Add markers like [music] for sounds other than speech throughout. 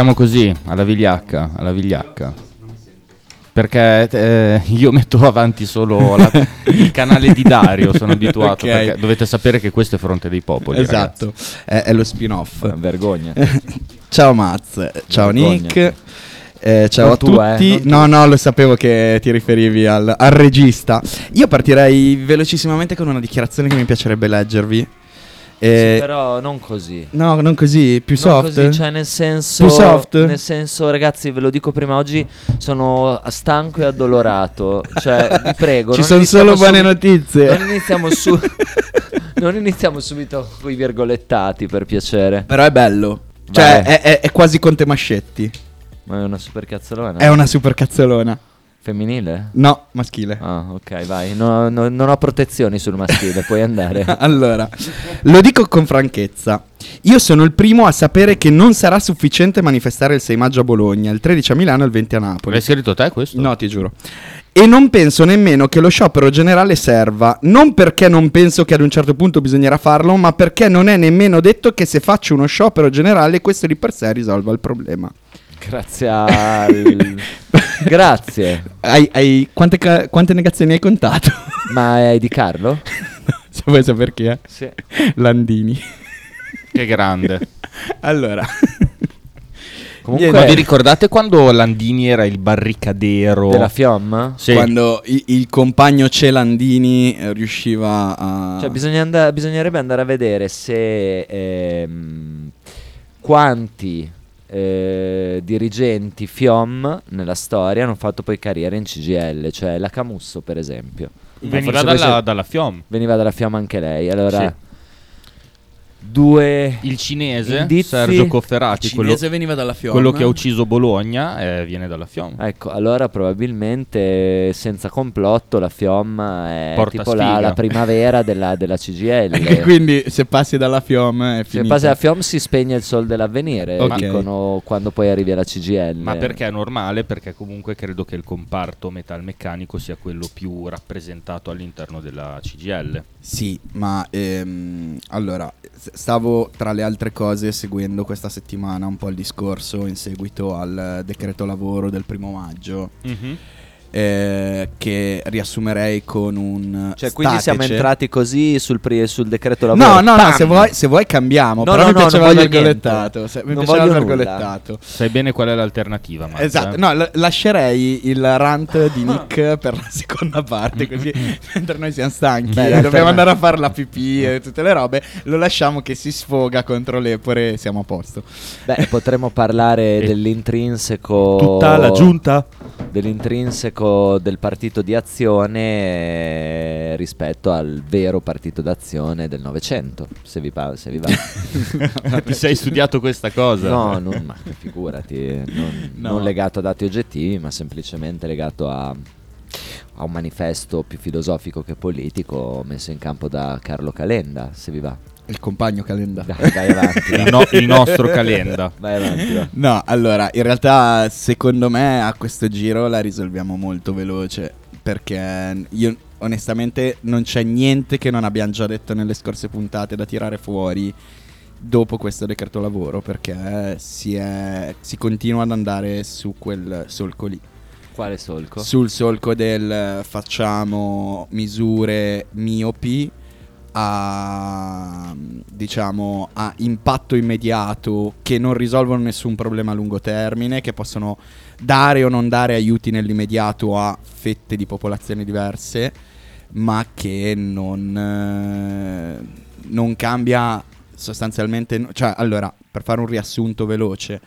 Entriamo così, alla vigliacca, alla vigliacca. Perché eh, io metto avanti solo la- il canale di Dario, sono abituato. [laughs] Ok. perché dovete sapere che questo è Fronte dei Popoli. Esatto, è, è lo spin-off. Eh, Vergogna. [laughs] Ciao Maz, ciao Vergogna. Nick. eh, ciao a eh, tutti. non no, no, lo sapevo che ti riferivi al, al regista. Io partirei velocissimamente con una dichiarazione che mi piacerebbe leggervi. Eh, Sì, però non così. No, non così, più Non soft. così, cioè nel senso, Più soft? nel senso, ragazzi, ve lo dico prima oggi, sono stanco e addolorato. Cioè, vi prego, [laughs] Ci sono solo buone subi- notizie. Non iniziamo su [laughs] Non iniziamo subito con i virgolettati, per piacere. Però è bello. Cioè, è, è- è quasi Conte Mascetti. Ma è una super cazzolona. È una super cazzolona. Femminile? No, maschile. Ah, ok, vai. No- no- non ho protezioni sul maschile, puoi andare. [laughs] allora, lo dico con franchezza. Io sono il primo a sapere che non sarà sufficiente manifestare il 6 maggio a Bologna, il 13 a Milano e il 20 a Napoli. L'hai scritto te questo? No, ti giuro. E non penso nemmeno che lo sciopero generale serva, non perché non penso che ad un certo punto bisognerà farlo, ma perché non è nemmeno detto che se faccio uno sciopero generale questo di per sé risolva il problema. Grazie al... [laughs] Grazie. Hai, hai- quante, ca- quante negazioni hai contato? [laughs] Ma è di Carlo? [laughs] Se vuoi sapere chi è? Sì. Landini. Che grande. [laughs] Allora, Comunque... Ma vi ricordate quando Landini era il barricadero? Della fiamma? Sì. quando i- il compagno Celandini eh, riusciva a... Cioè, bisogna and- bisognerebbe andare a vedere se ehm, quanti eh, dirigenti FIOM nella storia hanno fatto poi carriera in CGL, cioè la Camusso, per esempio. Veniva dalla, dalla FIOM. veniva dalla FIOM anche lei. Allora, Sì. Due Il cinese Indizi? Sergio Cofferati, quello, cinese veniva dalla Fiorma. quello che ha ucciso Bologna, eh, viene dalla FIOM. Ecco, allora probabilmente senza complotto la FIOM è Porta tipo la, la primavera [laughs] della, della CGL. E quindi se passi dalla Fiom è Se finita. passi alla FIOM si spegne il sol dell'avvenire, Ok. dicono quando poi arrivi alla CGL. Ma perché è normale? Perché comunque credo che il comparto metalmeccanico sia quello più rappresentato all'interno della CGL. Sì, ma ehm, allora stavo tra le altre cose seguendo questa settimana un po' il discorso in seguito al decreto lavoro del primo maggio. Eh, che riassumerei con un Cioè, quindi siamo statece. entrati così sul, pri- sul decreto lavoro. No, no, no, se vuoi, se vuoi cambiamo. No, però no, mi no, piaceva il virgolettato. se- mi Non piaceva il virgolettato. Sai bene qual è l'alternativa, Max? Esatto, no, l- lascerei il rant di [laughs] Nick per la seconda parte, così [laughs] mentre noi siamo stanchi Beh, e dobbiamo andare a fare la pipì e tutte le robe, lo lasciamo che si sfoga contro l'Epore e siamo a posto. Beh, potremmo parlare [laughs] dell'intrinseco. Tutta la giunta? Dell'intrinseco del partito di azione eh, rispetto al vero partito d'azione del Novecento. Se vi, pa- se vi va. [laughs] Ti sei studiato questa cosa? No, non, ma figurati, non, No. non legato a dati oggettivi, ma semplicemente legato a, a un manifesto più filosofico che politico messo in campo da Carlo Calenda, se vi va. Il compagno calenda. Dai, vai avanti. [laughs] Il, no- il nostro calenda. Vai avanti, va. No, allora, in realtà secondo me a questo giro la risolviamo molto veloce perché io onestamente non c'è niente che non abbiamo già detto nelle scorse puntate da tirare fuori dopo questo decreto lavoro perché si, è- si continua ad andare su quel solco lì. Quale solco? Sul solco del eh, facciamo misure miopi a diciamo a impatto immediato che non risolvono nessun problema a lungo termine, che possono dare o non dare aiuti nell'immediato a fette di popolazioni diverse, ma che non, eh, non cambia sostanzialmente, cioè allora, per fare un riassunto veloce,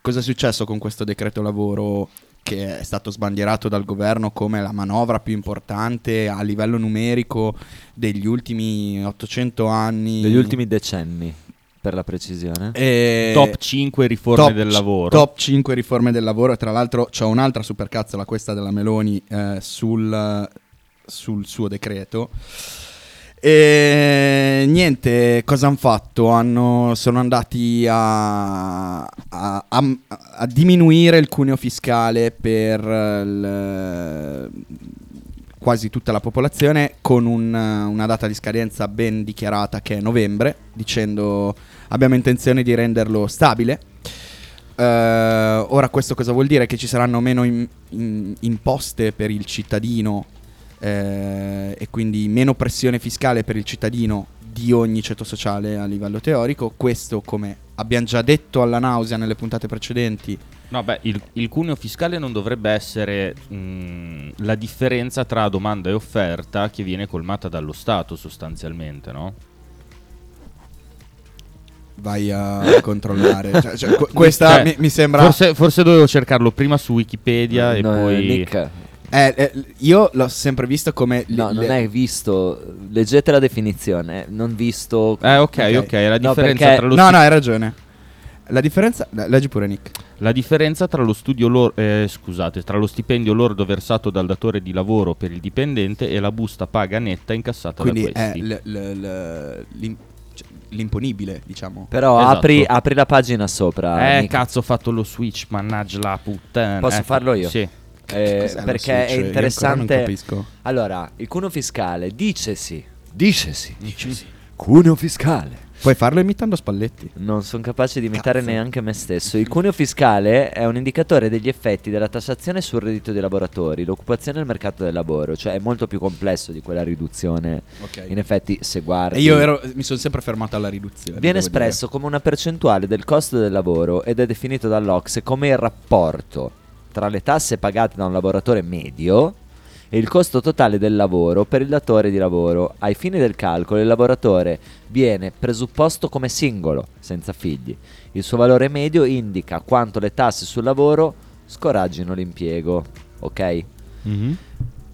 cosa è successo con questo decreto lavoro che è stato sbandierato dal governo come la manovra più importante a livello numerico degli ultimi 800 anni. Degli ultimi decenni, per la precisione. E- Top 5 riforme top del c- lavoro. Top 5 riforme del lavoro. Tra l'altro c'è un'altra supercazzola, questa della Meloni, eh, sul sul suo decreto. E niente, cosa hanno fatto? Hanno- sono andati a, a- a- a diminuire il cuneo fiscale per il- quasi tutta la popolazione con un- una data di scadenza ben dichiarata che è novembre, dicendo abbiamo intenzione di renderlo stabile. Eh, ora questo cosa vuol dire? Che ci saranno meno im- in- imposte per il cittadino eh, e quindi meno pressione fiscale per il cittadino di ogni ceto sociale a livello teorico. Questo, come abbiamo già detto alla nausea nelle puntate precedenti, No, beh, il, il cuneo fiscale non dovrebbe essere mh, la differenza tra domanda e offerta che viene colmata dallo Stato sostanzialmente, no? vai a [laughs] controllare. Cioè, cioè, que- questa Cioè, mi, mi sembra... Forse, forse dovevo cercarlo prima su Wikipedia e No, poi... Nick, Eh, eh, io l'ho sempre visto come... no, le- non le- è visto. Leggete la definizione, non visto. Eh, ok, ok, Ok. la No, differenza perché- tra lo No, no, hai ragione. La differenza... Leggi pure Nick. La differenza tra lo, studio lor- eh, scusate, tra lo stipendio lordo versato dal datore di lavoro per il dipendente e la busta paga netta incassata Quindi da è questi. l- l- l- l'im- cioè, l'imponibile, diciamo. Però Esatto. apri, apri la pagina sopra. eh, Nick. cazzo, ho fatto lo switch, mannaggia la puttana. Posso Ecco, farlo io? Sì. Eh, perché è interessante. Allora, il cuneo fiscale dicesi. Dicesi. Dicesi. Cuneo fiscale. Puoi farlo imitando Spalletti. Non sono capace di imitare Cazzo. neanche me stesso. Il cuneo fiscale è un indicatore degli effetti della tassazione sul reddito dei lavoratori, l'occupazione e il mercato del lavoro, cioè è molto più complesso di quella riduzione. Ok. In effetti, se guardi, E io ero- mi sono sempre fermato alla riduzione. viene devo dire. espresso come una percentuale del costo del lavoro ed è definito dall'Ocse come il rapporto tra le tasse pagate da un lavoratore medio e il costo totale del lavoro per il datore di lavoro. Ai fini del calcolo il lavoratore viene presupposto come singolo, senza figli. Il suo valore medio indica quanto le tasse sul lavoro scoraggino l'impiego. Ok?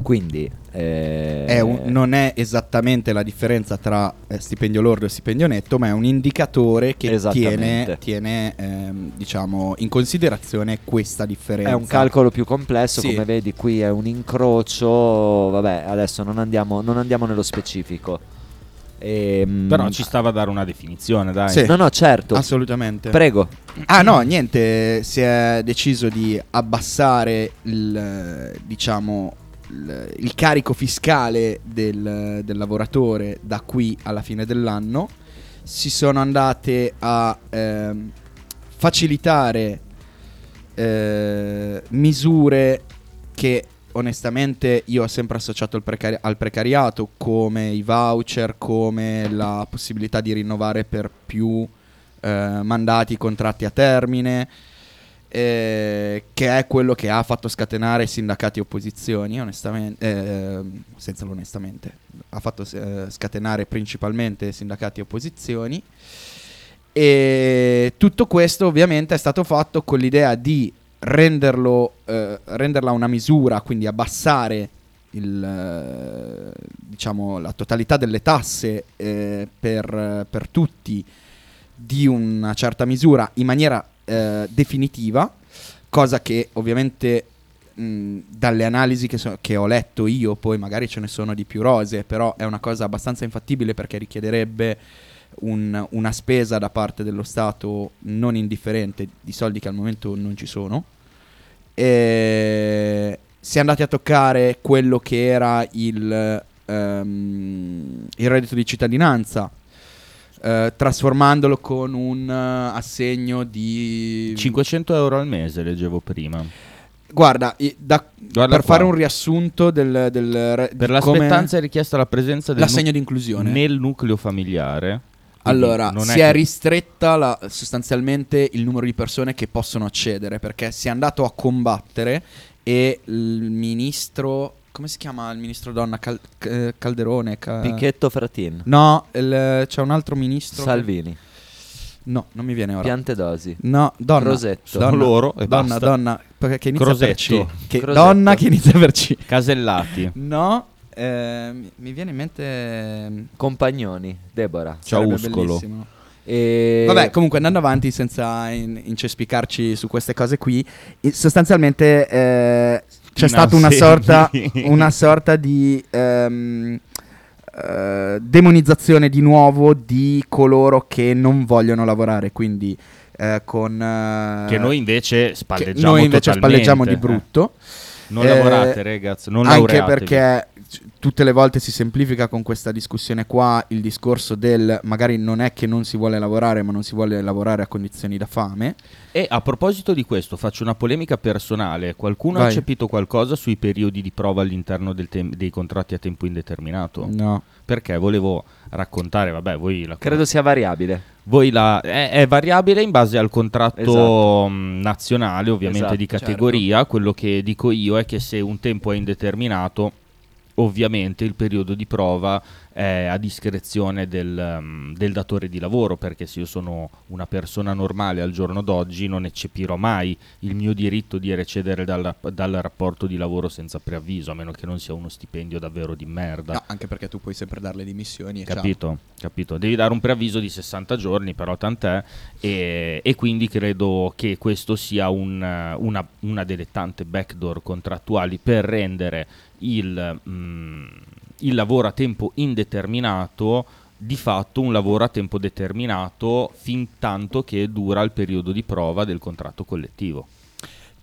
Quindi eh, È un- non è esattamente la differenza tra eh, stipendio lordo e stipendio netto, ma è un indicatore che tiene, tiene, ehm, diciamo, in considerazione questa differenza. È un calcolo più complesso, Sì. come vedi qui è un incrocio, vabbè adesso non andiamo, non andiamo nello specifico. Ehm, Però ci stava a dare una definizione, dai. Sì. No, no, certo. Assolutamente. Prego. Ah no, niente, si è deciso di abbassare il, eh, diciamo, il, carico fiscale del, del lavoratore da qui alla fine dell'anno. Si sono andate a ehm, facilitare eh, misure che onestamente io ho sempre associato al, precari- al precariato come i voucher, come la possibilità di rinnovare per più eh, mandati contratti a termine, eh, che è quello che ha fatto scatenare sindacati e opposizioni, onestamente, eh, senza l'onestamente, ha fatto eh, scatenare principalmente sindacati e opposizioni. E tutto questo ovviamente è stato fatto con l'idea di renderlo, eh, renderla una misura, quindi abbassare il, eh, diciamo, la totalità delle tasse eh, per, per tutti di una certa misura in maniera eh, definitiva, cosa che ovviamente dalle analisi che, so- che ho letto io, poi magari ce ne sono di più rose, però è una cosa abbastanza infattibile perché richiederebbe un- una spesa da parte dello Stato non indifferente di soldi che al momento non ci sono. E si è andati a toccare quello che era il, ehm, il reddito di cittadinanza, eh, trasformandolo con un eh, assegno di 500 euro al mese, leggevo prima. Guarda, i- da- Guarda per qua. fare un riassunto del, del re- Per di come- l'aspettanza è richiesta la presenza del l'assegno di inclusione. nel nucleo familiare. Quindi Allora, non si è, che- ristretta la- sostanzialmente il numero di persone che possono accedere perché si è andato a combattere e il ministro, come si chiama il ministro donna? Cal- Calderone? Ca- Picchetto Fratin. No, il- c'è un altro ministro. Salvini. No, non mi viene ora. Piante dosi. No, donna. Crosetto. Sono Donna, loro e donna, basta. donna, perché che inizia per C. Crosetto. Che- Crosetto. donna che inizia per C. Casellati. No, eh, mi- viene in mente ehm, Compagnoni. Debora. Ciauscolo. bellissimo. E... Vabbè, comunque andando avanti senza in- incespicarci su queste cose qui, sostanzialmente eh, c'è stata una sorta, di- [laughs] una sorta di ehm, eh, demonizzazione di nuovo di coloro che non vogliono lavorare, quindi eh, con... eh, Che noi invece che spalleggiamo noi invece spalleggiamo di eh. Non Eh, lavorate, ragazzi, non anche perché tutte le volte si semplifica con questa discussione qua il discorso del magari non è che non si vuole lavorare, ma non si vuole lavorare a condizioni da fame. E a proposito di questo, faccio una polemica personale. Qualcuno ha Vai. cepito qualcosa sui periodi di prova all'interno tem- dei contratti a tempo indeterminato? No. Perché volevo raccontare, vabbè, voi la Credo sia variabile. Voi la, è, è variabile in base al contratto Esatto. mh, nazionale, ovviamente Esatto, di categoria. Quello che dico io è che se un tempo è indeterminato, ovviamente il periodo di prova è a discrezione del, mm, del datore di lavoro, perché se io sono una persona normale al giorno d'oggi non eccepirò mai il mio diritto di recedere dal, dal rapporto di lavoro senza preavviso, a meno che non sia uno stipendio davvero di merda. No, anche perché tu puoi sempre dare le dimissioni. e ciao. Capito, capito. Devi dare un preavviso di 60 giorni, però tant'è. E, e quindi credo che questo sia un, una, una delle tante backdoor contrattuali per rendere il, mm, il lavoro a tempo indeterminato di fatto un lavoro a tempo determinato fin tanto che dura il periodo di prova del contratto collettivo.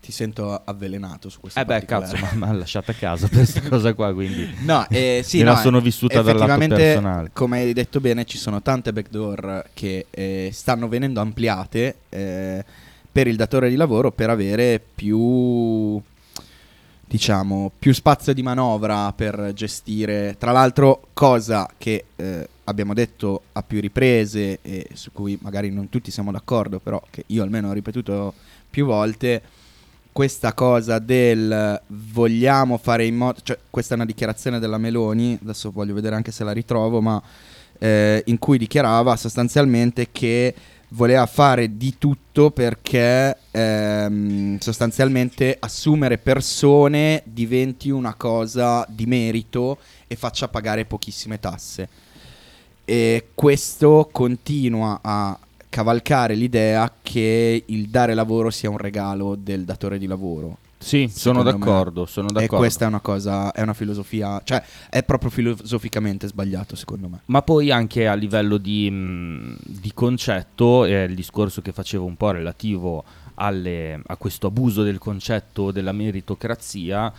Ti sento avvelenato su questo. Eh beh, cazzo, ma mi ha lasciata a casa questa cosa qua, quindi... [laughs] No, eh, sì, Me la no, sono eh, vissuta dal lato personale. Come hai detto bene, ci sono tante backdoor che eh, stanno venendo ampliate eh, per il datore di lavoro per avere più diciamo più spazio di manovra per gestire tra l'altro cosa che eh, abbiamo detto a più riprese e su cui magari non tutti siamo d'accordo però che io almeno ho ripetuto più volte questa cosa del vogliamo fare in modo, cioè questa è una dichiarazione della Meloni, adesso voglio vedere anche se la ritrovo, ma eh, in cui dichiarava sostanzialmente che voleva fare di tutto perché ehm, sostanzialmente assumere persone diventi una cosa di merito e faccia pagare pochissime tasse. E questo continua a cavalcare l'idea che il dare lavoro sia un regalo del datore di lavoro. Sì, sono me. d'accordo, sono E d'accordo. questa è una cosa, è una filosofia, cioè è proprio filosoficamente sbagliato secondo me. Ma poi anche a livello di, mh, di concetto, è il discorso che facevo un po' relativo alle- a questo abuso del concetto della meritocrazia,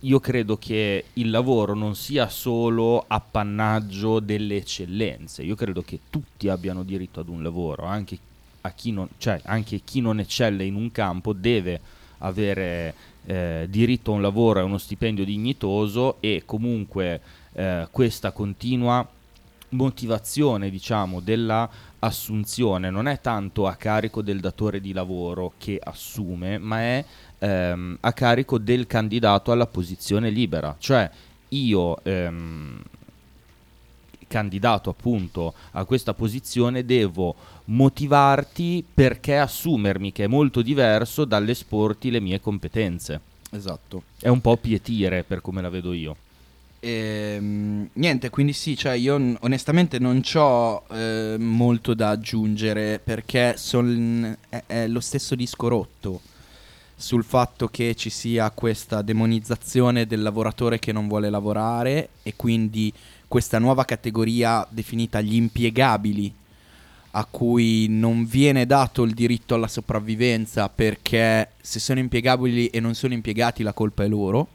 io credo che il lavoro non sia solo appannaggio delle eccellenze, io credo che tutti abbiano diritto ad un lavoro, anche, a chi, non, cioè, anche chi non eccelle in un campo deve avere eh, diritto a un lavoro e uno stipendio dignitoso e comunque eh, questa continua motivazione diciamo della assunzione non è tanto a carico del datore di lavoro che assume ma è ehm, a carico del candidato alla posizione libera. Cioè io ehm, candidato appunto a questa posizione devo motivarti perché assumermi che è molto diverso dall'esporti le mie competenze Esatto. è un po' pietire per come la vedo io Ehm, niente, quindi sì, cioè io onestamente non ho molto da aggiungere perché son- è, è lo stesso disco rotto sul fatto che ci sia questa demonizzazione del lavoratore che non vuole lavorare e quindi questa nuova categoria definita gli impiegabili a cui non viene dato il diritto alla sopravvivenza perché se sono impiegabili e non sono impiegati la colpa è loro.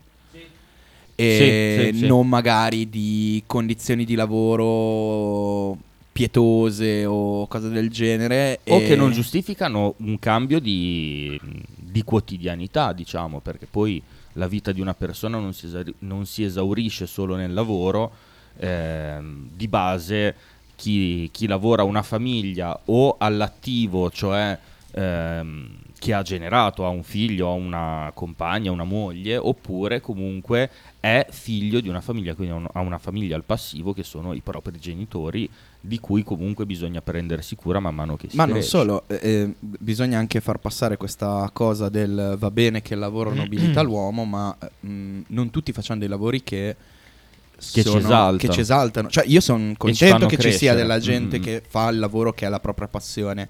E Sì, sì, non magari di condizioni di lavoro pietose o cose del genere o che non giustificano un cambio di, di quotidianità, diciamo, perché poi la vita di una persona non si, esauri- non si esaurisce solo nel lavoro, ehm, di base chi, chi lavora una famiglia o all'attivo, cioè ehm, chi ha generato, ha un figlio, ha una compagna, una moglie, oppure comunque è figlio di una famiglia, quindi ha un- ha una famiglia al passivo che sono i propri genitori, di cui comunque bisogna prendersi cura man mano che si Ma non cresce. solo, eh, eh, bisogna anche far passare questa cosa del va bene che il lavoro nobilita [clears throat] l'uomo, ma eh, mh, non tutti facciamo dei lavori che, Che ci sono- esaltano. che ci esaltano. Cioè io sono ci contento che ci sia crescere. della gente Mm. che fa il lavoro che è la propria passione.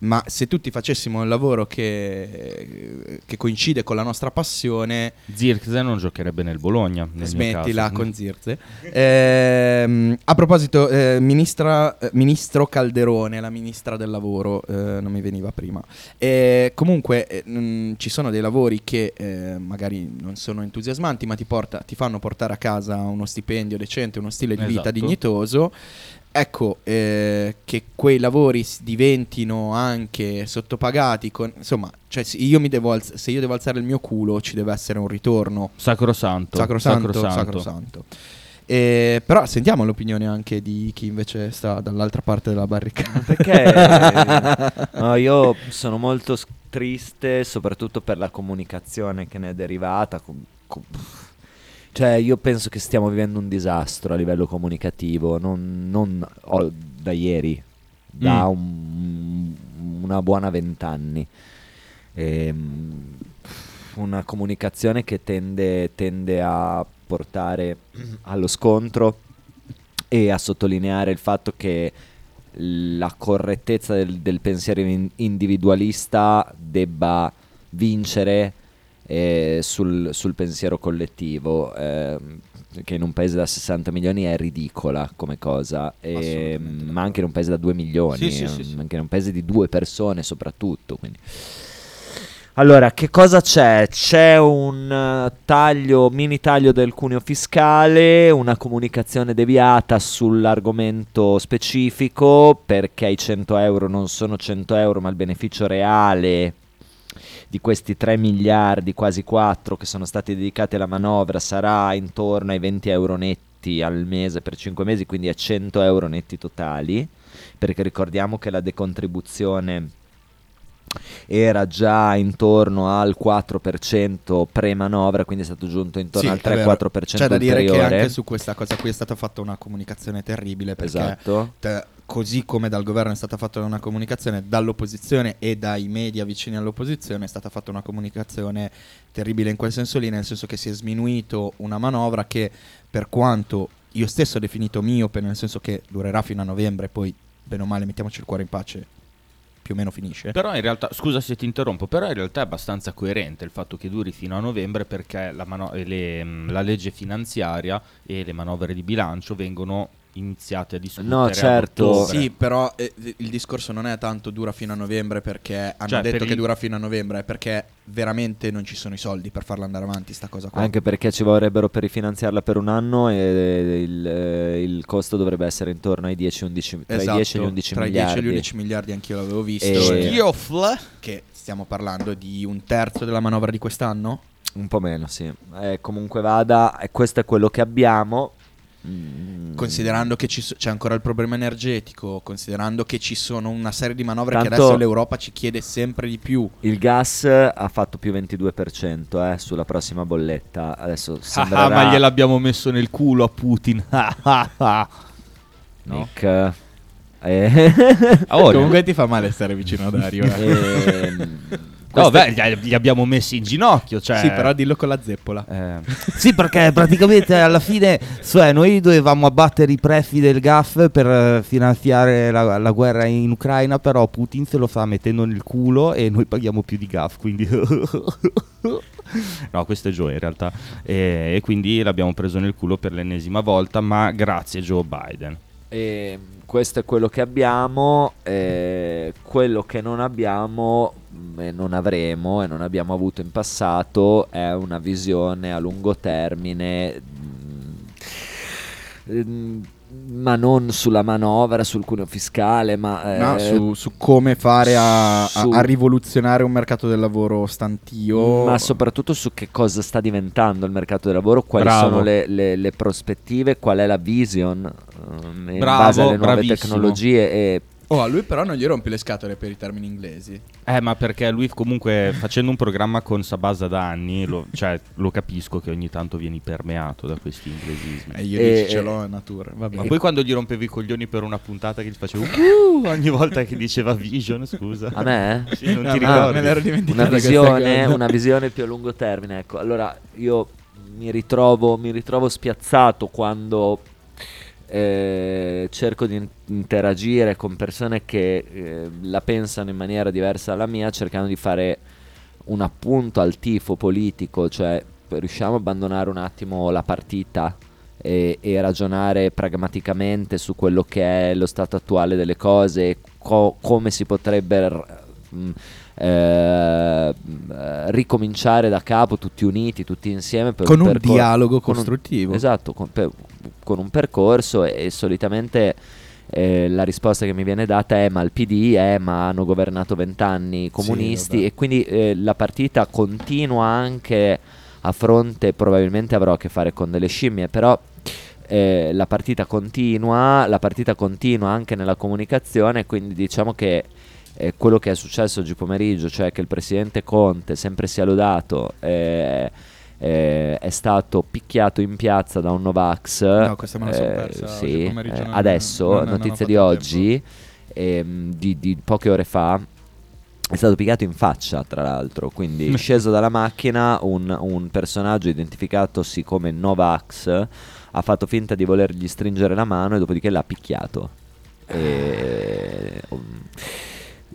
Ma se tutti facessimo il lavoro che, che coincide con la nostra passione, Zirkzee non giocherebbe nel Bologna. Nel smettila con Zirze. Ehm, a proposito, eh, ministra- eh, ministro Calderone, la ministra del lavoro, eh, non mi veniva prima. Eh, comunque eh, mm, ci sono dei lavori che eh, magari non sono entusiasmanti, ma ti, porta- ti fanno portare a casa uno stipendio decente, uno stile di vita Esatto. dignitoso. Ecco, eh, che quei lavori diventino anche sottopagati, con- insomma, cioè, se io, mi devo alz- se io devo alzare il mio culo ci deve essere un ritorno Sacrosanto. Sacrosanto, sacrosanto. sacrosanto. Eh, però sentiamo l'opinione anche di chi invece sta dall'altra parte della barricata. Perché [laughs] no, io sono molto triste, soprattutto per la comunicazione che ne è derivata. com- com- cioè, io penso che stiamo vivendo un disastro a livello comunicativo, non, non ho- da ieri, da Mm. un- una buona vent'anni. Ehm, una comunicazione che tende, tende a portare allo scontro e a sottolineare il fatto che la correttezza del, del pensiero in- individualista debba vincere eh, sul, sul pensiero collettivo, ehm, che in un paese da 60 milioni è ridicola come cosa, e- Assolutamente ma anche in un paese da 2 milioni, Sì, sì, sì, sì. anche in un paese di due persone soprattutto. Quindi. Allora, che cosa c'è? C'è un eh, taglio, mini taglio del cuneo fiscale, una comunicazione deviata sull'argomento specifico, perché i 100 euro non sono 100 euro, ma il beneficio reale di questi 3 miliardi, quasi 4, che sono stati dedicati alla manovra, sarà intorno ai 20 euro netti al mese per 5 mesi, quindi a 100 euro netti totali, perché ricordiamo che la decontribuzione era già intorno al 4% pre-manovra, quindi è stato giunto intorno Sì, al è vero. 3-4% C'è da dire che anche su questa cosa qui è stata fatta una comunicazione terribile perché Esatto. te- così come dal governo è stata fatta una comunicazione dall'opposizione e dai media vicini all'opposizione è stata fatta una comunicazione terribile in quel senso lì, nel senso che si è sminuito una manovra che per quanto io stesso ho definito miope, nel senso che durerà fino a novembre, poi bene o male mettiamoci il cuore in pace, più o meno finisce. Però in realtà, scusa se ti interrompo, però in realtà è abbastanza coerente il fatto che duri fino a novembre perché la, mano- le- la legge finanziaria e le manovre di bilancio vengono iniziate a discutere. No, certo. Sì, però eh, il discorso non è tanto dura fino a novembre perché hanno Cioè, detto per che il- dura fino a novembre, è perché veramente non ci sono i soldi per farla andare avanti sta cosa qua. Anche perché ci vorrebbero per rifinanziarla per un anno e il, eh, il costo dovrebbe essere intorno ai 10-11 tra Esatto, i 10 e gli 11 tra miliardi. i 10 e gli 11 miliardi anch'io l'avevo visto. E- Schioffle. Che stiamo parlando di un terzo della manovra di quest'anno? Un po' meno, sì. Eh, comunque vada, e questo è quello che abbiamo. Mm. Considerando che so- c'è ancora il problema energetico, considerando che ci sono una serie di manovre che Tanto- adesso l'Europa ci chiede sempre di più. Il gas ha fatto più 22% eh, sulla prossima bolletta. Adesso Ah, sembrerà... ma gliel'abbiamo messo nel culo a Putin. Ah, ah, ah. No? Nick, eh, Ah, [laughs] Comunque ti fa male stare vicino a Dario. eh. Ehm, No, beh, li- abbiamo messi in ginocchio. Cioè... Sì, però dillo con la zeppola. Eh, [laughs] sì, perché praticamente alla fine cioè, noi dovevamo abbattere i prefi del GAF per eh, finanziare la, la guerra in Ucraina, però Putin se lo sta mettendo nel culo e noi paghiamo più di GAF, quindi... [laughs] no, questo è Joe in realtà. E, e quindi l'abbiamo preso nel culo per l'ennesima volta, ma grazie Joe Biden. E questo è quello che abbiamo, eh, quello che non abbiamo mh, e non avremo e non abbiamo avuto in passato è una visione a lungo termine, mh, ehm, ma non sulla manovra, sul cuneo fiscale, ma eh, No, su, su come fare a, su- a rivoluzionare un mercato del lavoro stantio. ma soprattutto su che cosa sta diventando il mercato del lavoro, quali Bravo. sono le, le- le prospettive, qual è la vision ehm, in Bravo, base alle nuove bravissimo. tecnologie e Oh, a lui però non gli rompi le scatole per i termini inglesi. Eh, ma perché lui comunque facendo un programma con Sabasa da anni, lo, cioè, lo capisco che ogni tanto viene permeato da questi inglesismi. E io E- ce l'ho in natura. Vabbè. Ma poi quando gli rompevi i coglioni per una puntata che gli facevo "Uh", ogni volta che diceva Vision, scusa. a me? Sì, non Ah, ti ma ricordi? me l'ero dimenticato una visione, una visione più a lungo termine. Ecco, allora io mi ritrovo, mi ritrovo spiazzato quando eh, cerco di in- interagire con persone che eh, la pensano in maniera diversa dalla mia, cercando di fare un appunto al tifo politico, cioè riusciamo a abbandonare un attimo la partita e, e ragionare pragmaticamente su quello che è lo stato attuale delle cose, co- come si potrebbe r- eh, mh, ricominciare da capo tutti uniti, tutti insieme Con un percor- dialogo con un- costruttivo. esatto, con, per- con un percorso e, e solitamente eh, la risposta che mi viene data è ma il PD è ma hanno governato vent'anni i comunisti vabbè. e quindi eh, la partita continua anche a fronte, probabilmente avrò a che fare con delle scimmie, però eh, la partita continua, la partita continua anche nella comunicazione, quindi diciamo che eh, quello che è successo oggi pomeriggio, cioè che il presidente Conte sempre sia lodato, eh, eh, è stato picchiato in piazza da un Novax. No, questa me la son eh, persa sì, eh, non- adesso, non- non notizia di oggi, ehm, di, di poche ore fa, è stato picchiato in faccia, tra l'altro. Quindi, sceso dalla macchina, un, un personaggio identificatosi come Novax ha fatto finta di volergli stringere la mano e dopodiché l'ha picchiato. E, um, l-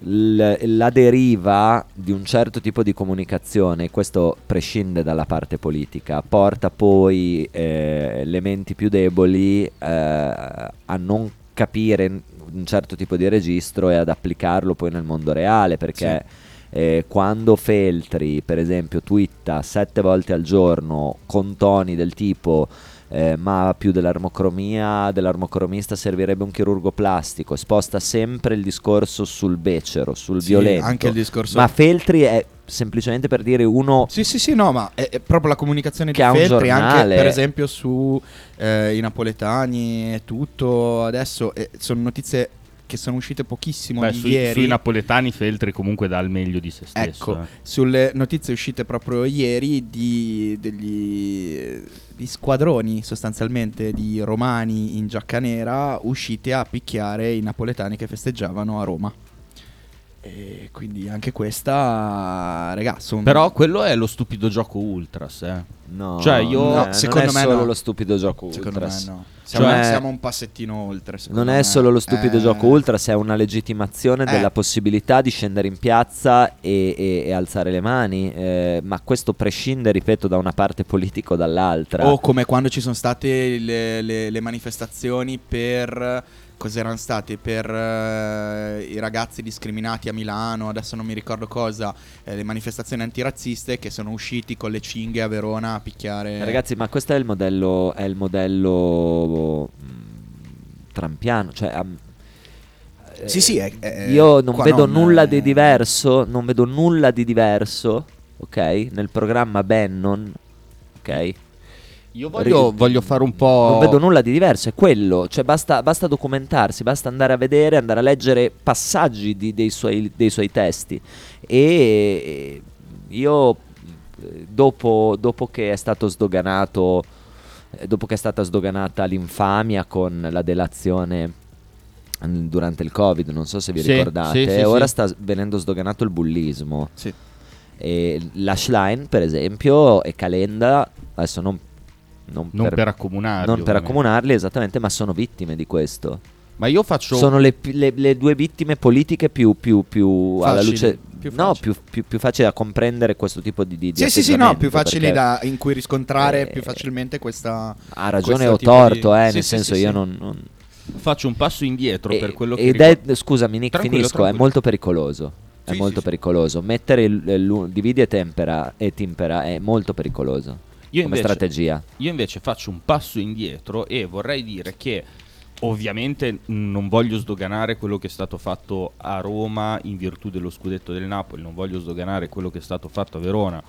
la deriva di un certo tipo di comunicazione, questo prescinde dalla parte politica, porta poi eh, elementi più deboli eh, a non capire un certo tipo di registro e ad applicarlo poi nel mondo reale, perché eh, quando Feltri, per esempio, twitta sette volte al giorno con toni del tipo eh, ma più dell'armocromia, dell'armocromista servirebbe un chirurgo plastico, sposta sempre il discorso sul becero, sul Sì, violento. anche il discorso- Ma Feltri è semplicemente per dire uno Sì, sì, sì, no, ma è, è proprio la comunicazione Che di Feltri, anche giornale. per esempio su eh, i napoletani e tutto. Adesso eh, sono notizie che sono uscite pochissimo Beh, sui, ieri. sui napoletani Feltri comunque dà il meglio di se stesso. Ecco, eh. sulle notizie uscite proprio ieri di, degli, di squadroni sostanzialmente di romani in giacca nera usciti a picchiare i napoletani che festeggiavano a Roma. E quindi anche questa, son- Però quello è lo stupido gioco Ultras, eh. No, Cioè, io- non No, è- secondo non è me solo no. lo stupido gioco secondo ultras. me no. Siamo, Cioè- siamo un passettino oltre. Non è me. solo lo stupido Eh, gioco ultras, è una legittimazione Eh. della possibilità di scendere in piazza e, e- e alzare le mani, eh, ma questo prescinde, ripeto, da una parte politica o dall'altra. O come quando ci sono state le, le- le manifestazioni per. Cos'erano state? Per eh, i ragazzi discriminati a Milano, adesso non mi ricordo cosa, eh, le manifestazioni antirazziste che sono usciti con le cinghie a Verona a picchiare. Ragazzi, ma questo è il modello, è il modello mm, trampiano, cioè... eh, Sì, sì, è- è- Io non qua vedo non, nulla eh, di diverso, non vedo nulla di diverso, ok? Nel programma Bannon, ok? Io voglio, Ri- voglio fare un po'. Non vedo nulla di diverso, è quello. Cioè, basta, basta documentarsi, basta andare a vedere, andare a leggere passaggi di- dei, suoi, dei suoi testi. E io, eh, dopo, dopo che è stato sdoganato, eh, dopo che è stata sdoganata l'infamia con la delazione mm, durante il Covid, non so se vi Sì, ricordate, sì, sì, ora sì. sta venendo sdoganato il bullismo. Sì. E Lashline, per esempio, e Calenda, adesso non, non Non per accomunarli, non per accomunarli, esattamente, ma sono vittime di questo. Ma io faccio. Sono le, le- le due vittime politiche più, più, più alla luce. più no, più, più, più facile da comprendere questo tipo di, di, Sì, sì, sì, no, più facili da, in cui riscontrare eh, più facilmente questa... Ha ragione o torto, di- eh, Sì, nel sì, senso sì, io sì. non... non- Faccio un passo indietro E- per quello che ed è, scusami Nick, Tranquillo, finisco, è tranquillo. molto pericoloso. È Sì, molto sì, sì. pericoloso. Mettere il, il- dividi e tempera e timpera è molto pericoloso. Io come invece- strategia. Io invece faccio un passo indietro e vorrei dire che ovviamente non voglio sdoganare quello che è stato fatto a Roma in virtù dello scudetto del Napoli, non voglio sdoganare quello che è stato fatto a Verona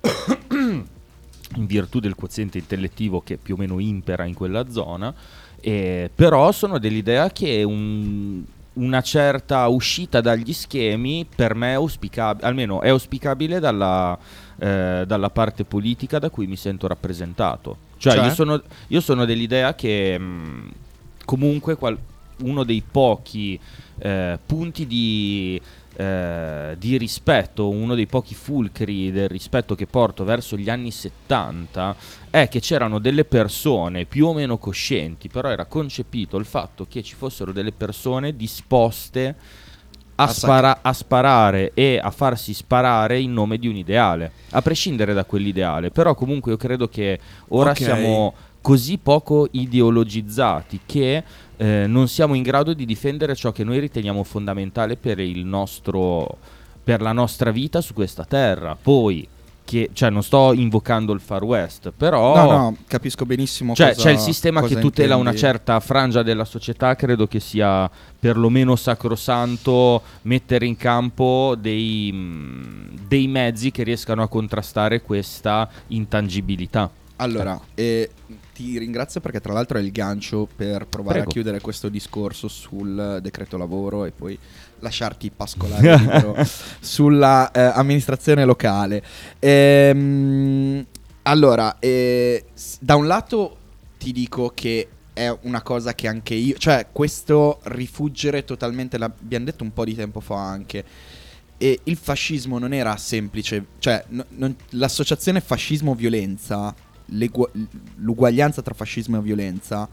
[coughs] in virtù del quoziente intellettivo che più o meno impera in quella zona, eh, però sono dell'idea che un- una certa uscita dagli schemi per me è auspicabile, almeno è auspicabile dalla, eh, dalla parte politica da cui mi sento rappresentato. Cioè, Cioè? Io, sono, io sono dell'idea che mh, comunque qual- uno dei pochi eh, punti di eh, di rispetto, uno dei pochi fulcri del rispetto che porto verso gli anni 70 è che c'erano delle persone più o meno coscienti, però era concepito il fatto che ci fossero delle persone disposte a, spara- a sparare e a farsi sparare in nome di un ideale, a prescindere da quell'ideale. Però comunque io credo che ora Ok. siamo così poco ideologizzati che eh, non siamo in grado di difendere ciò che noi riteniamo fondamentale per il nostro per la nostra vita su questa terra. Poi che cioè non sto invocando il Far West, però No, no, capisco benissimo cioè, cosa- c'è il sistema che tutela una intendi. certa frangia della società, credo che sia perlomeno sacrosanto mettere in campo dei, mh, dei mezzi che riescano a contrastare questa intangibilità. Allora, eh, ti ringrazio perché tra l'altro è il gancio per provare Prego. a chiudere questo discorso sul decreto lavoro e poi lasciarti pascolare libero [laughs] sulla eh, amministrazione locale. Ehm, allora, eh, da un lato ti dico che è una cosa che anche io, cioè questo rifuggere totalmente, l'abbiamo detto un po' di tempo fa anche, e il fascismo non era semplice, cioè no- non- l'associazione fascismo-violenza, l'uguaglianza tra fascismo e violenza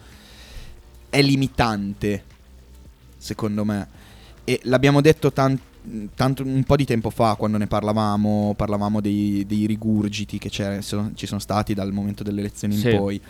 è limitante, secondo me. E l'abbiamo detto tan- tanto un po' di tempo fa quando ne parlavamo, parlavamo dei, dei rigurgiti che sono- ci sono stati dal momento delle elezioni Sì. in poi.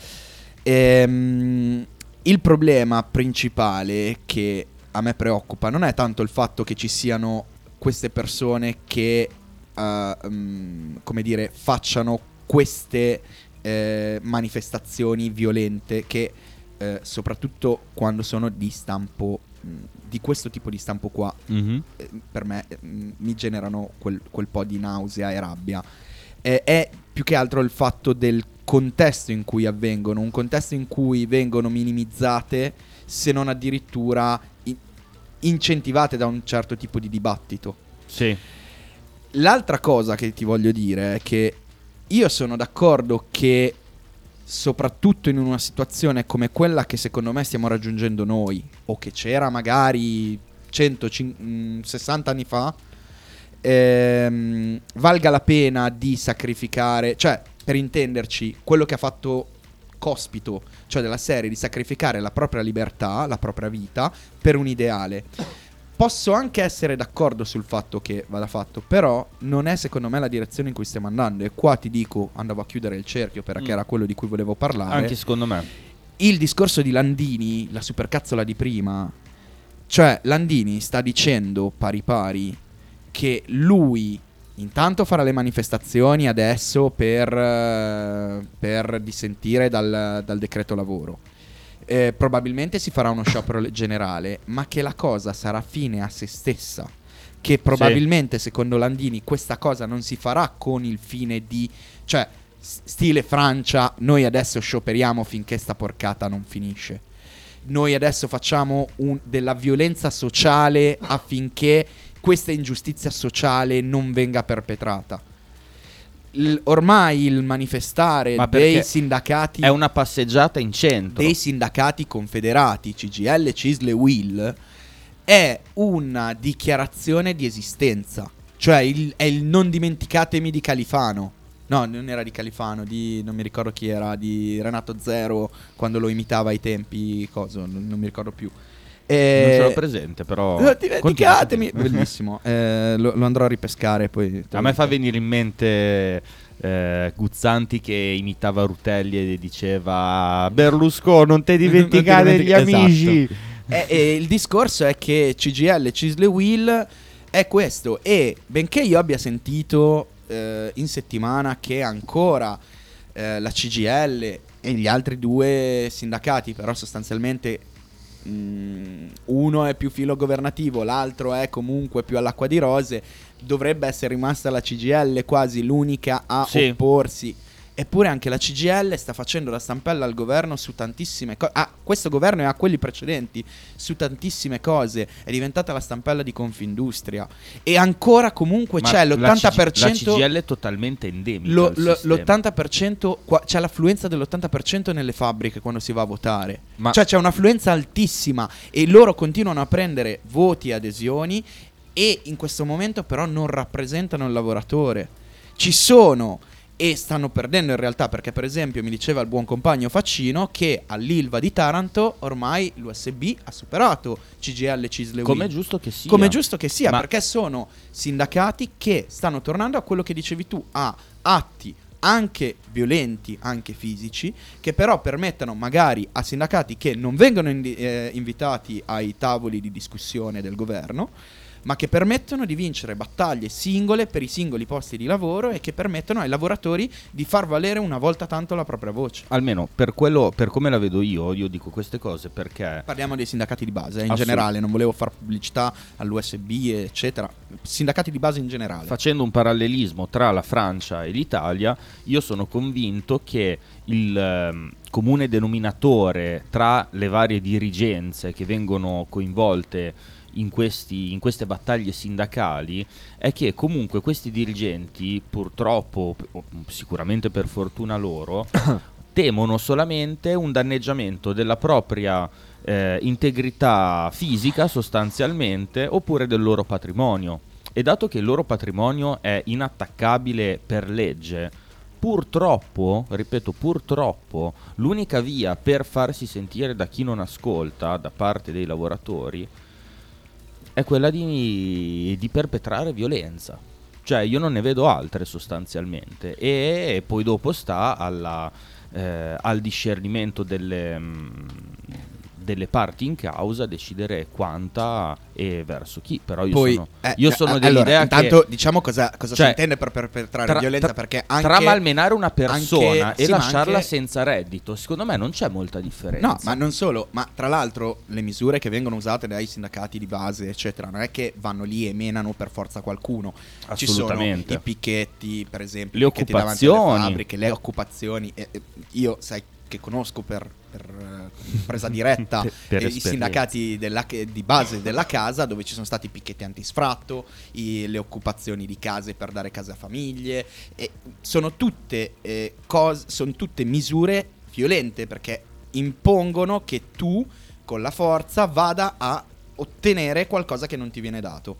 Ehm, il problema principale che a me preoccupa non è tanto il fatto che ci siano queste persone che, eh, mm, come dire, facciano queste eh, manifestazioni violente che eh, soprattutto quando sono di stampo, mh, di questo tipo di stampo qua, Mhm. eh, per me eh, mh, mi generano quel, quel po' di nausea e rabbia. È più che altro il fatto del contesto in cui avvengono, un contesto in cui vengono minimizzate, se non addirittura in- incentivate da un certo tipo di dibattito. Sì. L'altra cosa che ti voglio dire è che io sono d'accordo che soprattutto in una situazione come quella che secondo me stiamo raggiungendo noi o che c'era magari 160 anni fa ehm, valga la pena di sacrificare cioè per intenderci quello che ha fatto Cospito cioè della serie di sacrificare la propria libertà la propria vita per un ideale Posso anche essere d'accordo sul fatto che vada fatto, però non è secondo me la direzione in cui stiamo andando. E qua ti dico, andavo a chiudere il cerchio perché Mm. era quello di cui volevo parlare. Anche secondo me. Il discorso di Landini, la supercazzola di prima, cioè Landini sta dicendo pari pari che lui intanto farà le manifestazioni adesso per, eh, per dissentire dal, dal decreto lavoro. Eh, probabilmente si farà uno sciopero le- generale, ma che la cosa sarà fine a se stessa. Che probabilmente, secondo Landini, questa cosa non si farà con il fine di. cioè, stile Francia, noi adesso scioperiamo finché sta porcata non finisce. Noi adesso facciamo un- della violenza sociale affinché questa ingiustizia sociale non venga perpetrata. Il- ormai il manifestare Ma dei sindacati È una passeggiata in centro. dei sindacati confederati CGL, CISL e WIL è una dichiarazione di esistenza. Cioè il- è il non dimenticatemi di Califano. No, non era di Califano, di non mi ricordo chi era, di Renato Zero quando lo imitava ai tempi, coso, non, non mi ricordo più. Eh, Non ce l'ho presente, però. dimenticatemi, continua. [laughs] bellissimo. Eh, lo, lo andrò a ripescare poi. A me fa venire in mente eh, Guzzanti che imitava Rutelli e diceva Berlusconi, non te dimenticare Non ti gli dimentichi- amici. E, e il discorso è che CGL, Cisle Will è questo. E benché io abbia sentito eh, in settimana che ancora eh, la CGL e gli altri due sindacati, però sostanzialmente mh, uno è più filo governativo, l'altro è comunque più all'acqua di rose, dovrebbe essere rimasta la CGL quasi l'unica a Sì. opporsi. Eppure anche la CGL sta facendo la stampella al governo su tantissime cose. Ah, questo governo e a quelli precedenti su tantissime cose. È diventata la stampella di Confindustria. E ancora comunque Ma c'è la l'80%. CG- La CGL è totalmente endemica. lo- lo- sistema. l'80% qua- c'è l'affluenza dell'80% nelle fabbriche quando si va a votare. Ma- Cioè c'è un'affluenza altissima e loro continuano a prendere voti e adesioni e in questo momento però non rappresentano il lavoratore. Ci sono e stanno perdendo in realtà perché per esempio mi diceva il buon compagno Faccino che all'Ilva di Taranto ormai l'USB ha superato CGL Cisle Come è giusto che sia. Come è giusto che sia, Ma- perché sono sindacati che stanno tornando a quello che dicevi tu, a atti anche violenti, anche fisici, che però permettono magari a sindacati che non vengono indi- eh, invitati ai tavoli di discussione del governo, ma che permettono di vincere battaglie singole per i singoli posti di lavoro e che permettono ai lavoratori di far valere una volta tanto la propria voce. Almeno per, quello, per come la vedo io, io dico queste cose perché Parliamo dei sindacati di base, eh, in Assolut- generale, non volevo fare pubblicità all'USB, eccetera. Sindacati di base in generale. facendo un parallelismo tra la Francia e l'Italia, io sono convinto che il ehm, comune denominatore tra le varie dirigenze che vengono coinvolte in, questi- in queste battaglie sindacali è che comunque questi dirigenti, purtroppo, sicuramente per fortuna loro, [coughs] temono solamente un danneggiamento della propria eh, integrità fisica sostanzialmente oppure del loro patrimonio. E dato che il loro patrimonio è inattaccabile per legge, purtroppo, ripeto purtroppo, l'unica via per farsi sentire da chi non ascolta, da parte dei lavoratori, è quella di, di perpetrare violenza. Cioè io non ne vedo altre sostanzialmente e poi dopo sta alla, eh, al discernimento delle, mm, delle parti in causa decidere quanta e verso chi. Però io Poi, sono, eh, io eh, sono allora, dell'idea intanto che diciamo cosa, cosa cioè, si intende per perpetrare tra- violenza tra- perché anche tra malmenare una persona anche- e sì, lasciarla anche- senza reddito, secondo me non c'è molta differenza. No, ma non solo, ma tra l'altro le misure che vengono usate dai sindacati di base, eccetera, non è che vanno lì e menano per forza qualcuno. Ci sono i picchetti, per esempio, Le i picchetti davanti alle occupazioni. fabbriche, le occupazioni. E- e io sai che conosco per, per, eh, presa diretta [laughs] Per- per eh, i sindacati della- di base della casa dove ci sono stati i picchetti antisfratto, i- le occupazioni di case per dare case a famiglie. Sono tutte eh, cose, sono tutte misure violente perché impongono che tu con la forza vada a ottenere qualcosa che non ti viene dato.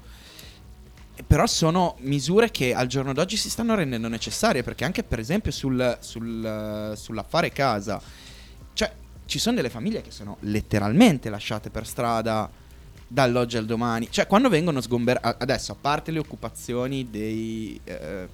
Però sono misure che al giorno d'oggi si stanno rendendo necessarie perché anche per esempio sul, sul, sull'affare casa, cioè ci sono delle famiglie che sono letteralmente lasciate per strada dall'oggi al domani. Cioè quando vengono sgomberate, adesso a parte le occupazioni dei... eh,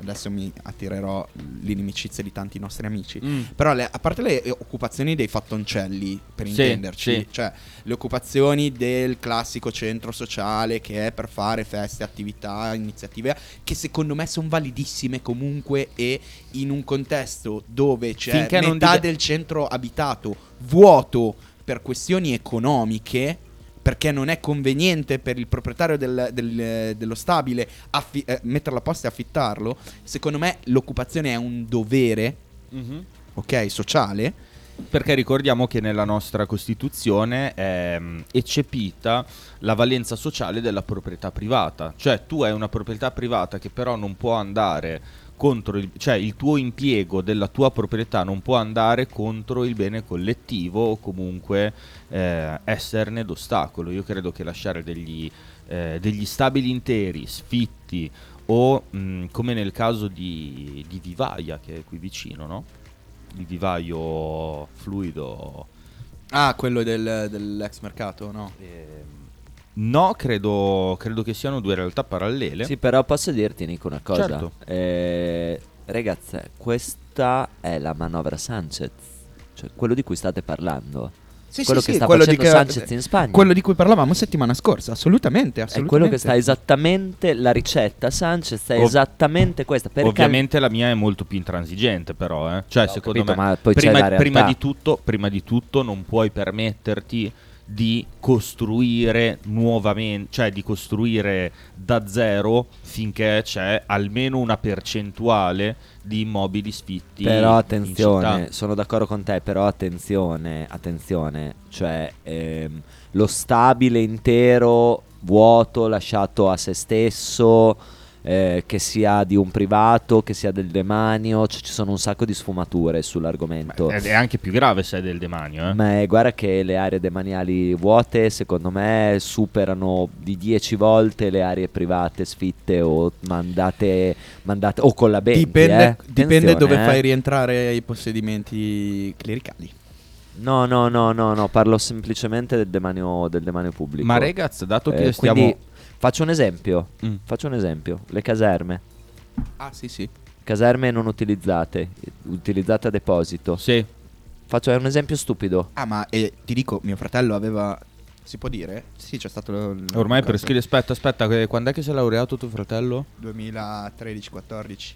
adesso mi attirerò l'inimicizia di tanti nostri amici. Mm. Però le- a parte le occupazioni dei fattoncelli, per Sì, intenderci, sì. cioè le occupazioni del classico centro sociale che è per fare feste, attività, iniziative, che secondo me sono validissime comunque e in un contesto dove c'è Finché metà dive- del centro abitato vuoto per questioni economiche, perché non è conveniente per il proprietario del- del- dello stabile affi- eh, metterlo a posto e affittarlo, secondo me l'occupazione è un dovere, Mhm. ok, sociale. Perché ricordiamo che nella nostra Costituzione è mm, eccepita la valenza sociale della proprietà privata. Cioè tu hai una proprietà privata che però non può andare contro il, cioè il tuo impiego della tua proprietà non può andare contro il bene collettivo o comunque eh, esserne d'ostacolo. Io credo che lasciare degli, eh, degli stabili interi, sfitti o mh, come nel caso di, di Vivaia che è qui vicino, no? Il vivaio fluido. Ah, quello del- dell'ex mercato, no? Ehm, No, credo, credo che siano due realtà parallele. Sì, però posso dirti, Nico, una cosa. Certo. Eh, ragazze, questa è la manovra Sanchez. Cioè, quello di cui state parlando. Sì, quello sì, che sì, sta quello facendo di che- Sanchez in Spagna. Quello di cui parlavamo settimana scorsa, assolutamente, È assolutamente. quello che sta esattamente la ricetta Sanchez è Ov- esattamente questa. Ovviamente la mia è molto più intransigente, però. Eh. Cioè, Ho secondo capito, me, prima, prima di tutto, prima di tutto, non puoi permetterti di costruire nuovamente, cioè di costruire da zero finché c'è almeno una percentuale di immobili sfitti. Però attenzione, sono d'accordo con te, però attenzione, attenzione, cioè ehm, lo stabile intero, vuoto, lasciato a se stesso, eh, che sia di un privato, che sia del demanio, cioè, ci sono un sacco di sfumature sull'argomento. Ed è anche più grave se è del demanio, eh. Ma eh, guarda che le aree demaniali vuote, secondo me, superano di 10 volte le aree private sfitte o mandate, mandate o con la benti. Dipende, eh. dipende dove eh. fai rientrare i possedimenti clericali. No, no, no, no, no, parlo semplicemente del demanio, del demanio pubblico. Ma ragazzi, dato che Eh, stiamo... quindi faccio un esempio. Mm. Faccio un esempio. Le caserme. Ah, sì, sì. Caserme non utilizzate, utilizzate a deposito. Sì, Faccio un esempio stupido. Ah, ma eh, ti dico, mio fratello aveva. Si può dire? Sì, c'è stato. lo- lo- ormai per skill... Aspetta, aspetta, che- quando è che si è laureato tuo fratello? 2013-14.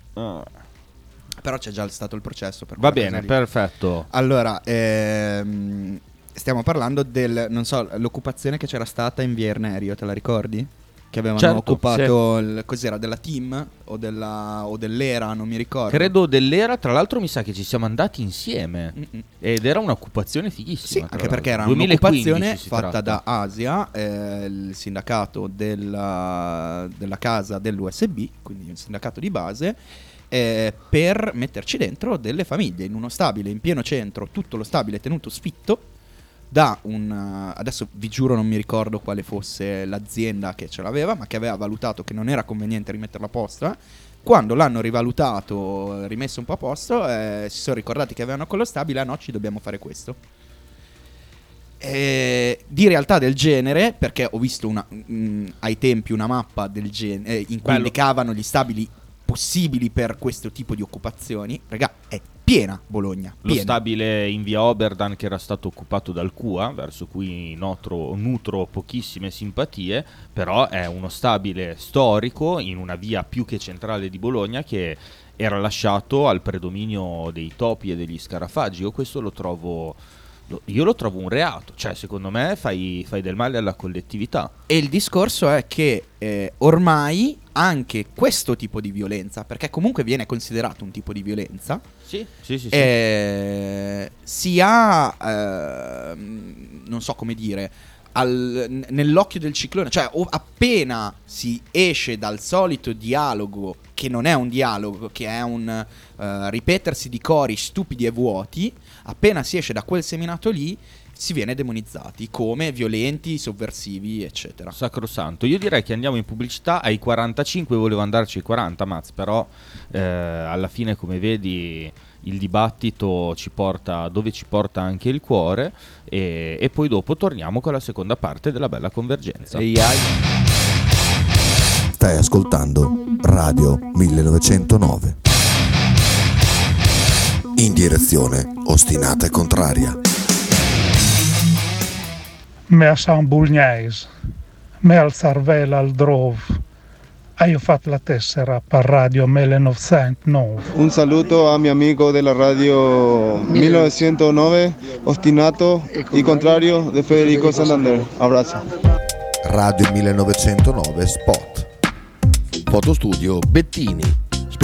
Però c'è già stato il processo. Per Va quella bene, cosa lì. perfetto. Allora, ehm, stiamo parlando del. Non so, l'occupazione che c'era stata in via Ernerio, te la ricordi? Che avevano Certo, occupato. il- cos'era? Della team? O, della, o dell'era? Non mi ricordo. Credo dell'era, tra l'altro mi sa che ci siamo andati insieme. Mm-mm. Ed era un'occupazione Sì, fighissima. tra anche perché era l'altro. 2015 un'occupazione fatta da Asia, eh, il sindacato della, della casa dell'USB, quindi un sindacato di base, eh, per metterci dentro delle famiglie in uno stabile in pieno centro, tutto lo stabile tenuto sfitto da un... eh, adesso vi giuro non mi ricordo quale fosse l'azienda che ce l'aveva, ma che aveva valutato che non era conveniente rimetterla a posto. Quando l'hanno rivalutato, eh, rimesso un po' a posto, eh, si sono ricordati che avevano quello stabile, ah no, ci dobbiamo fare questo. Eh, di realtà del genere, perché ho visto una- mm, ai tempi una mappa del genere in cui Bello. indicavano gli stabili possibili per questo tipo di occupazioni, raga, è piena Bologna. Lo piena. stabile in via Oberdan che era stato occupato dal CUA, verso cui notro- nutro pochissime simpatie, però è uno stabile storico in una via più che centrale di Bologna che era lasciato al predominio dei topi e degli scarafaggi. Io questo lo trovo... Io lo trovo un reato, cioè secondo me fai, fai del male alla collettività. E il discorso è che eh, ormai anche questo tipo di violenza, perché comunque viene considerato un tipo di violenza, Sì, sì, sì. sì. eh, sia, ehm, non so come dire, al- nell'occhio del ciclone, cioè appena si esce dal solito dialogo, che non è un dialogo, che è un eh, ripetersi di cori stupidi e vuoti, appena si esce da quel seminato lì, si viene demonizzati come violenti, sovversivi, eccetera. Sacrosanto. Io direi che andiamo in pubblicità ai 45, volevo andarci ai 40, Maz, però eh, alla fine come vedi il dibattito ci porta dove ci porta anche il cuore e, e poi dopo torniamo con la seconda parte della bella convergenza. E ai- Stai ascoltando Radio 1909. In direzione ostinata e contraria. me a San Bulgnais, me al Zarvela al Drove. E io ho fatto la tessera per Radio 1909. Un saluto a mi amigo della radio 1909, Ostinato y Contrario de Federico Santander. Abrazo. Radio 1909 Spot. Fotostudio Bettini,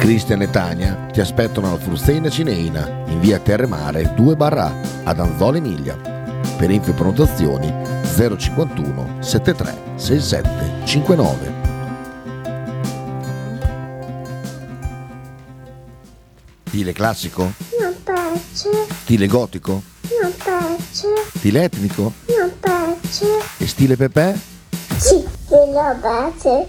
Cristian e Tania ti aspettano alla Frusteina Cineina in via Terremare 2 barra ad Anzola Emilia. Per info e prenotazioni 051 73 67 59. Stile classico? Non piace, Stile gotico? non piace, Stile etnico? non piace. E stile Pepe? Sì, lo bacio.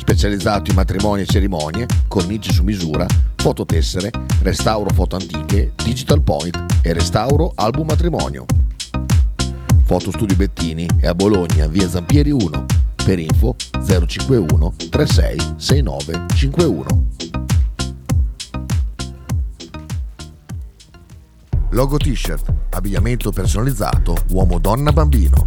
specializzato in matrimoni e cerimonie, cornici su misura, fototessere, restauro foto antiche, digital point e restauro album matrimonio. Fotostudio Bettini è a Bologna, via Zampieri 1. Per info 051 36 69 51. Logo t-shirt, abbigliamento personalizzato uomo donna bambino.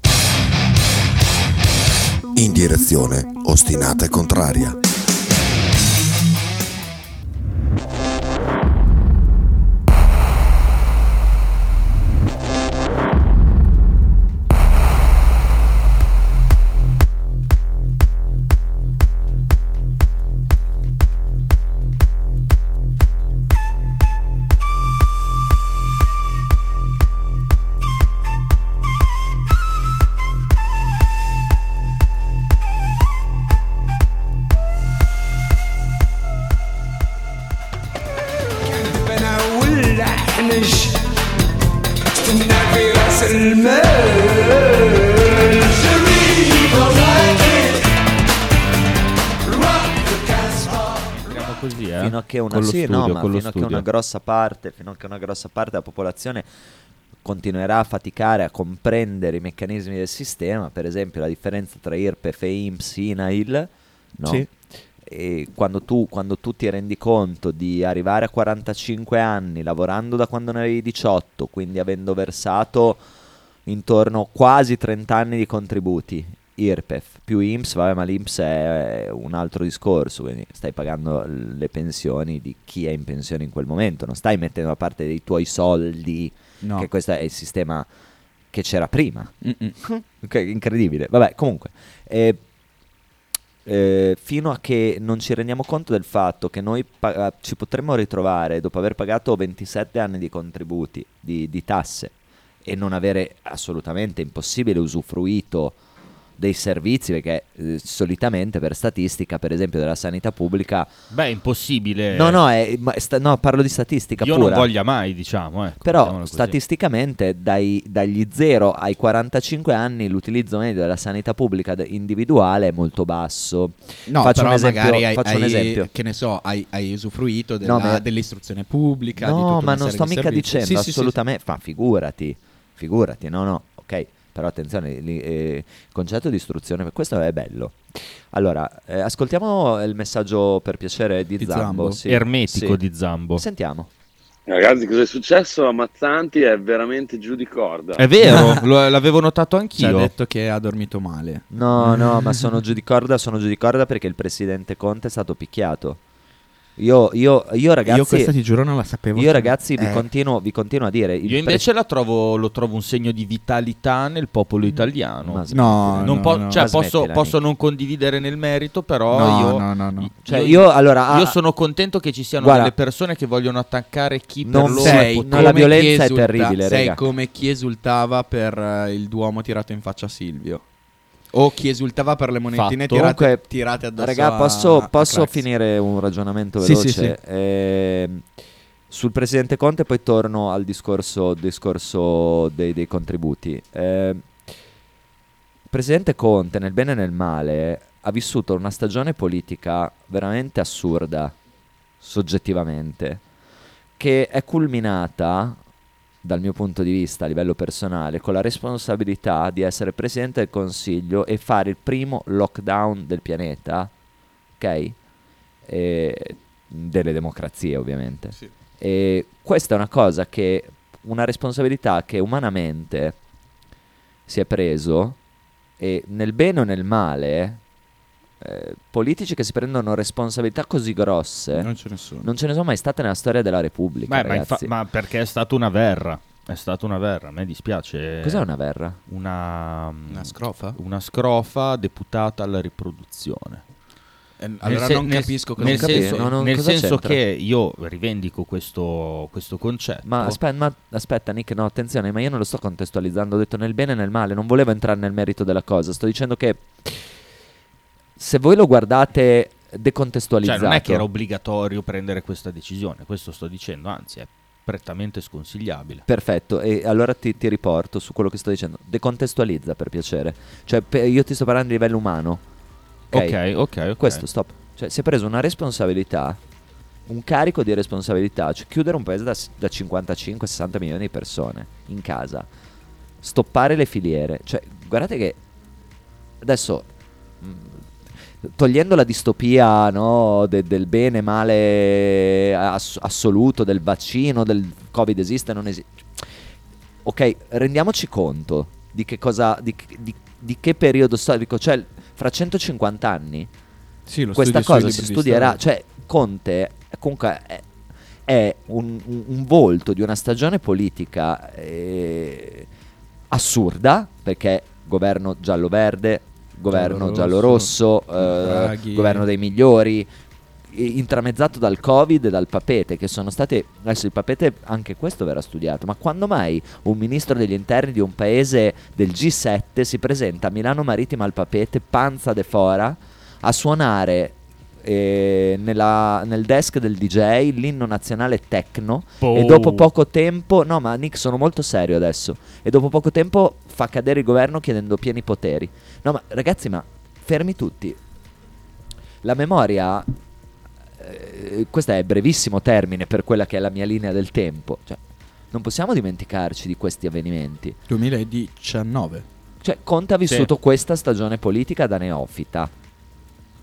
In direzione ostinata e contraria. Che una, sì, studio, no, fino a che studio. una grossa parte, fino a che una grossa parte della popolazione continuerà a faticare a comprendere i meccanismi del sistema, per esempio la differenza tra IRPEF e IMSS INAIL, no? Sì. E quando tu, quando tu ti rendi conto di arrivare a 45 anni lavorando da quando ne avevi 18, quindi avendo versato intorno quasi 30 anni di contributi IRPEF più IMSS, vabbè ma l'IMSS è un altro discorso, quindi stai pagando le pensioni di chi è in pensione in quel momento, non stai mettendo da parte dei tuoi soldi, No. che questo è il sistema che c'era prima. Mm-mm. [laughs] Ok, incredibile. Vabbè, comunque. eh, eh, fino a che non ci rendiamo conto del fatto che noi pa- ci potremmo ritrovare dopo aver pagato 27 anni di contributi, di, di tasse e non avere assolutamente impossibile usufruito dei servizi perché eh, solitamente per statistica per esempio della sanità pubblica Beh, è impossibile. no no, è- ma sta- no, parlo di statistica Io pura non voglia mai, diciamo. Ecco, però statisticamente dai- dagli 0 ai 45 anni l'utilizzo medio della sanità pubblica individuale è molto basso. No, faccio un esempio, magari hai, faccio un esempio. che ne so, hai, hai usufruito della- No, ma- dell'istruzione pubblica. di tutta No, una ma non serie sto di mica servizi. dicendo Sì, sì, sì, assolutamente, ma figurati, figurati, no, no, ok. Però attenzione, li- eh, il concetto di istruzione, questo è bello. Allora, eh, ascoltiamo il messaggio per piacere di, Di Zambo. Zambo. sì. Ermetico Sì. di Zambo. Sentiamo. Ragazzi, cosa è successo a Mazzanti? È veramente giù di corda. È vero, [laughs] lo- l'avevo notato Ci ha anch'io. detto che ha dormito male. No, no, ma sono giù di corda, sono giù di corda perché il presidente Conte è stato picchiato. Io, io, io ragazzi, Io questa ti giuro non la sapevo. io ragazzi vi, Eh. continuo, vi continuo a dire. Io invece la trovo, lo trovo un segno di vitalità nel popolo italiano. Ma No, Non no, po- no. cioè, Ma posso, posso non condividere nel merito, però No, io, no, no, no. Cioè, io, allora, ah, io sono contento che ci siano guarda, delle persone che vogliono attaccare chi per non loro sei è no, potente. la come violenza chi è esulta- terribile, Sei raga. come chi esultava per eh, il Duomo tirato in faccia a Silvio. O chi esultava per le monetine Fatto. tirate, Comunque, tirate addosso Raga, posso, a posso finire un ragionamento Sì, veloce? sì, sì. Ehm, sul presidente Conte, poi torno al discorso, discorso dei, dei contributi. Il presidente Conte, nel bene e nel male, ha vissuto una stagione politica veramente assurda, soggettivamente, che è culminata, dal mio punto di vista a livello personale, con la responsabilità di essere presidente del Consiglio e fare il primo lockdown del pianeta, ok? E- delle democrazie, ovviamente. E questa è una cosa che, una responsabilità che umanamente si è preso e nel bene o nel male, eh, politici che si prendono responsabilità così grosse, Non ce ne sono. non ce ne sono mai state nella storia della Repubblica. Beh, ma, infa- ma perché è stata una verra. È stata una verra, a me dispiace. Cos'è una verra? Una, Una scrofa? una scrofa deputata alla riproduzione. Eh, allora se- non capisco cosa nel senso, no, non- nel cosa senso c'entra? che io rivendico questo, questo concetto. Ma aspetta, ma aspetta, Nick, no, attenzione, ma io non lo sto contestualizzando, ho detto nel bene e nel male, non volevo entrare nel merito della cosa, sto dicendo che se voi lo guardate Cioè, decontestualizzato, non è che era obbligatorio prendere questa decisione, questo sto dicendo, anzi è prettamente sconsigliabile. Perfetto, e allora ti, ti riporto su quello che sto dicendo. Decontestualizza per piacere. Cioè, pe- io ti sto parlando a livello umano. Ok, Ok, ok, ok. Questo, stop. Cioè, si è preso una responsabilità, un carico di responsabilità, cioè chiudere un paese da, da 55-60 milioni di persone in casa, stoppare le filiere. Cioè, guardate che adesso, mh, togliendo la distopia no, de- del bene male ass- assoluto, del vaccino, del Covid esiste, non esiste. Ok, rendiamoci conto di che cosa, di, di- di che periodo storico, cioè fra 150 anni Sì, questa cosa si di studierà, cioè Conte è- comunque è, è un, un- un volto di una stagione politica eh, assurda, perché governo giallo-verde, governo Giallo-rosso, eh, governo dei migliori, intramezzato dal Covid e dal papete, che sono state. Adesso il papete anche questo verrà studiato. Ma quando mai un ministro degli interni di un paese del G7 si presenta a Milano Marittima al papete, panza de fora, a suonare eh, nella- nel desk del DJ l'inno nazionale techno e Oh. dopo poco tempo no ma Nick sono molto serio adesso e dopo poco tempo fa cadere il governo chiedendo pieni poteri no ma ragazzi ma fermi tutti. La memoria eh, questo è brevissimo termine per quella che è la mia linea del tempo. Cioè non possiamo dimenticarci di questi avvenimenti. 2019. cioè Conte ha vissuto questa stagione politica da neofita.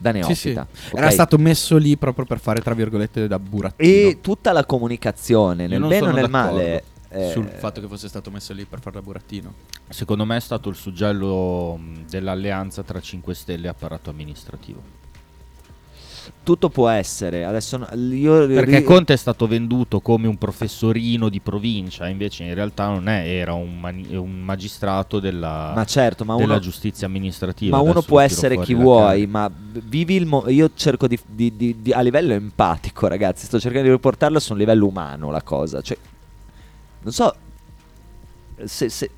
Da Sì, sì. neofita Era stato messo lì proprio per fare, tra virgolette, da burattino. e tutta la comunicazione Io nel bene o nel d'accordo. male eh, sul fatto che fosse stato messo lì per fare da burattino. Secondo me è stato il suggello mh, dell'alleanza tra 5 Stelle e apparato amministrativo. tutto può essere. Adesso no- io Perché ri- Conte è stato venduto come un professorino di provincia, invece in realtà non è, era un, mani- un magistrato della, Ma certo, ma della uno- giustizia amministrativa. Ma uno può essere chi vuoi, carica. ma vivi il mo- io cerco di, di- di- di- a livello empatico, ragazzi, sto cercando di riportarlo su un livello umano la cosa, cioè non so se, se-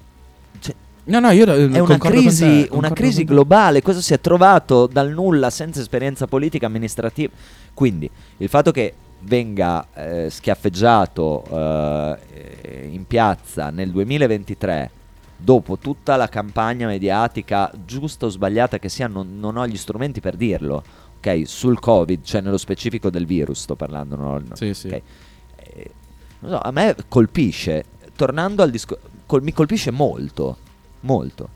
cioè, No, no, io è una crisi, una crisi globale, questo si è trovato dal nulla senza esperienza politica amministrativa. Quindi il fatto che venga eh, schiaffeggiato eh, in piazza nel 2023 dopo tutta la campagna mediatica giusta o sbagliata che sia, non, non ho gli strumenti per dirlo. Ok, sul Covid, cioè nello specifico del virus, sto parlando. no? Sì, sì. ok. Eh, so, a me colpisce, tornando al discorso, mi colpisce molto, molto.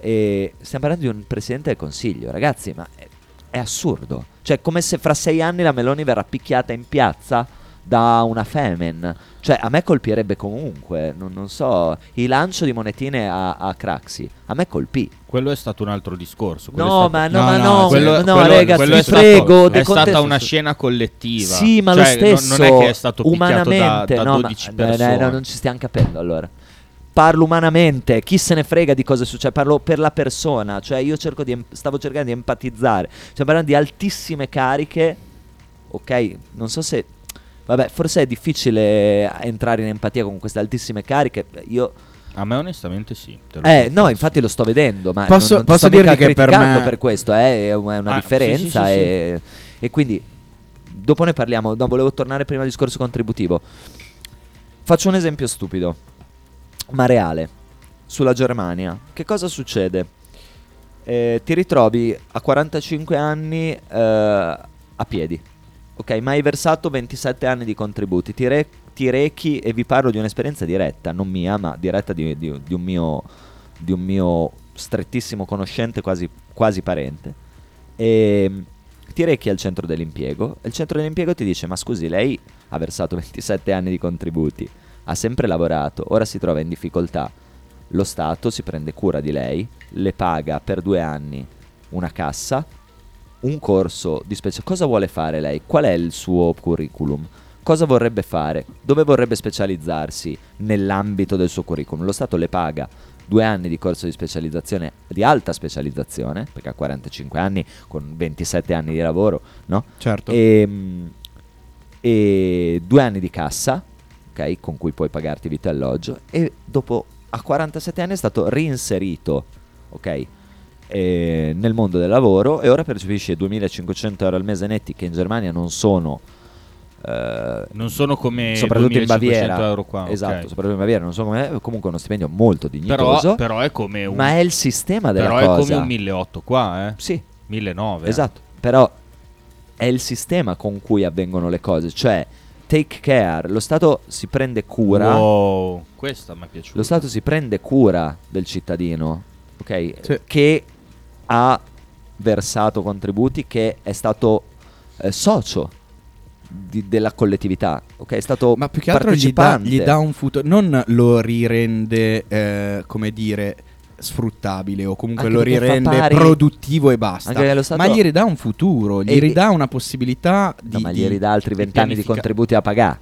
E stiamo parlando di un presidente del consiglio, ragazzi, ma è, è assurdo. Cioè, come se fra sei anni la Meloni verrà picchiata in piazza da una Femen. Cioè, a me colpirebbe comunque, non, non so, il lancio di monetine a, a Craxi. A me colpì. Quello è stato un altro discorso. No, è stato- ma no, ma no, quello, no, quello- ragazzi, quello è stato- prego, è De stata una scena collettiva. Sì, ma Cioè, lo stesso, non, non è che è stato picchiato da, umanamente, da no, 12 ma, persone. no, no, non ci stiamo capendo allora. Parlo umanamente, chi se ne frega di cosa succede, parlo per la persona, cioè io cerco di stavo cercando di empatizzare, stiamo parlando di altissime cariche, ok? Non so se, vabbè, forse è difficile entrare in empatia con queste altissime cariche, io... A me onestamente sì. te lo Eh, no, infatti lo sto vedendo, ma Posso- non, non posso dirti che per me- per questo, eh, è una, è una Ah, differenza sì, sì, sì, e, e quindi dopo ne parliamo, no, volevo tornare prima al discorso contributivo. Faccio un esempio stupido, ma reale, sulla Germania. Che cosa succede? Eh, ti ritrovi a 45 anni eh, a piedi, ok? Ma hai versato 27 anni di contributi, ti, re- ti rechi e vi parlo di un'esperienza diretta, non mia, ma diretta di, di- di un, mio, di un mio strettissimo conoscente, quasi, quasi parente. E ti rechi al centro dell'impiego e il centro dell'impiego ti dice: Ma scusi, lei ha versato 27 anni di contributi, ha sempre lavorato, ora si trova in difficoltà. Lo Stato si prende cura di lei, le paga per due anni una cassa, un corso di specializzazione. Cosa vuole fare lei? Qual è il suo curriculum? Cosa vorrebbe fare? Dove vorrebbe specializzarsi nell'ambito del suo curriculum? Lo Stato le paga due anni di corso di specializzazione, di alta specializzazione, perché ha 45 anni con 27 anni di lavoro, no? Certo. E, mm, e due anni di cassa, ok, con cui puoi pagarti vitto e alloggio, e dopo a 47 anni è stato reinserito, ok, eh, nel mondo del lavoro e ora percepisce 2500 euro al mese netti che in Germania non sono... eh, Non sono come soprattutto in 2500 Baviera euro qua, esatto ok. soprattutto in Baviera non so come è comunque uno stipendio molto Però, dignitoso però è come un, ma è il sistema della però cosa è come un 1800 qua, eh? Sì. 1900. eh. Esatto, però è il sistema con cui avvengono le cose, cioè take care, lo Stato si prende cura, Wow, questa mi è piaciuta. lo Stato si prende cura del cittadino, ok? Sì. Che ha versato contributi, che è stato eh, socio di- della collettività, ok? È stato Ma più che altro gli dà, gli dà un futuro, non lo rirende, eh, come dire, sfruttabile o comunque Anche lo rirende pari- produttivo e basta. Stato- Ma gli ridà un futuro, gli E- ridà una possibilità di... No, ma gli di- ridà altri di vent'anni di pianifica- contributi a pagare.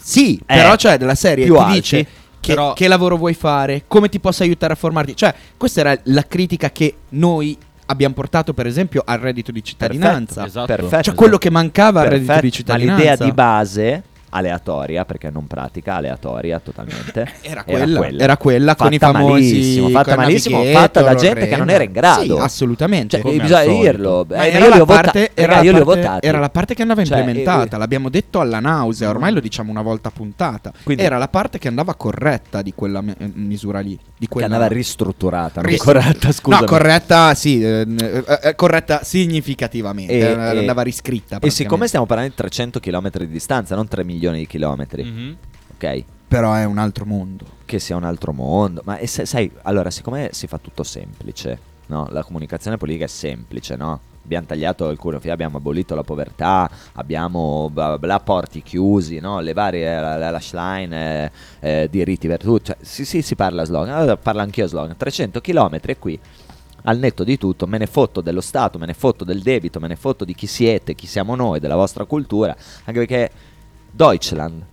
Sì, Eh, però cioè della serie più ti alti. dice che, Però- che lavoro vuoi fare, come ti posso aiutare a formarti. Cioè, questa era la critica che noi abbiamo portato, per esempio, al reddito di cittadinanza. Esatto. Perfetto. Cioè, quello che mancava al reddito Perfetto, di cittadinanza. Ma l'idea di base aleatoria, perché non pratica, aleatoria totalmente. [laughs] Era quella, era quella, fatta con i famosi malissimo, fatta malissimo, fatta da gente Lorena. che non era in grado. Sì, assolutamente. Cioè, bisogna dirlo. Eh, era, io la vota- era, la li ho parte- era la parte che andava Cioè, implementata, eh, l'abbiamo detto alla nausea, ormai lo diciamo una volta puntata. Quindi- era la parte che andava corretta di quella eh, misura lì. Di che quella... andava ristrutturata, non Ris- corretta, scusa. No, corretta, sì, eh, eh, eh, corretta significativamente. E- eh, e- andava riscritta. E siccome stiamo parlando di 300 km di distanza, non 3 milioni di chilometri, Mhm. ok? Però è un altro mondo. Che sia un altro mondo. Ma e se- sai, allora, siccome si fa tutto semplice, no? La comunicazione politica è semplice, no? Abbiamo tagliato il culo, abbiamo abolito la povertà, abbiamo bla bla bla, porti chiusi, no? le varie, la, la, la Schlein, eh, eh, diritti per tutti. Cioè, sì, sì, si parla slogan. Allora parlo anch'io slogan. 300 km e qui al netto di tutto, me ne fotto dello Stato, me ne fotto del debito, me ne fotto di chi siete, chi siamo noi, della vostra cultura, anche perché Deutschland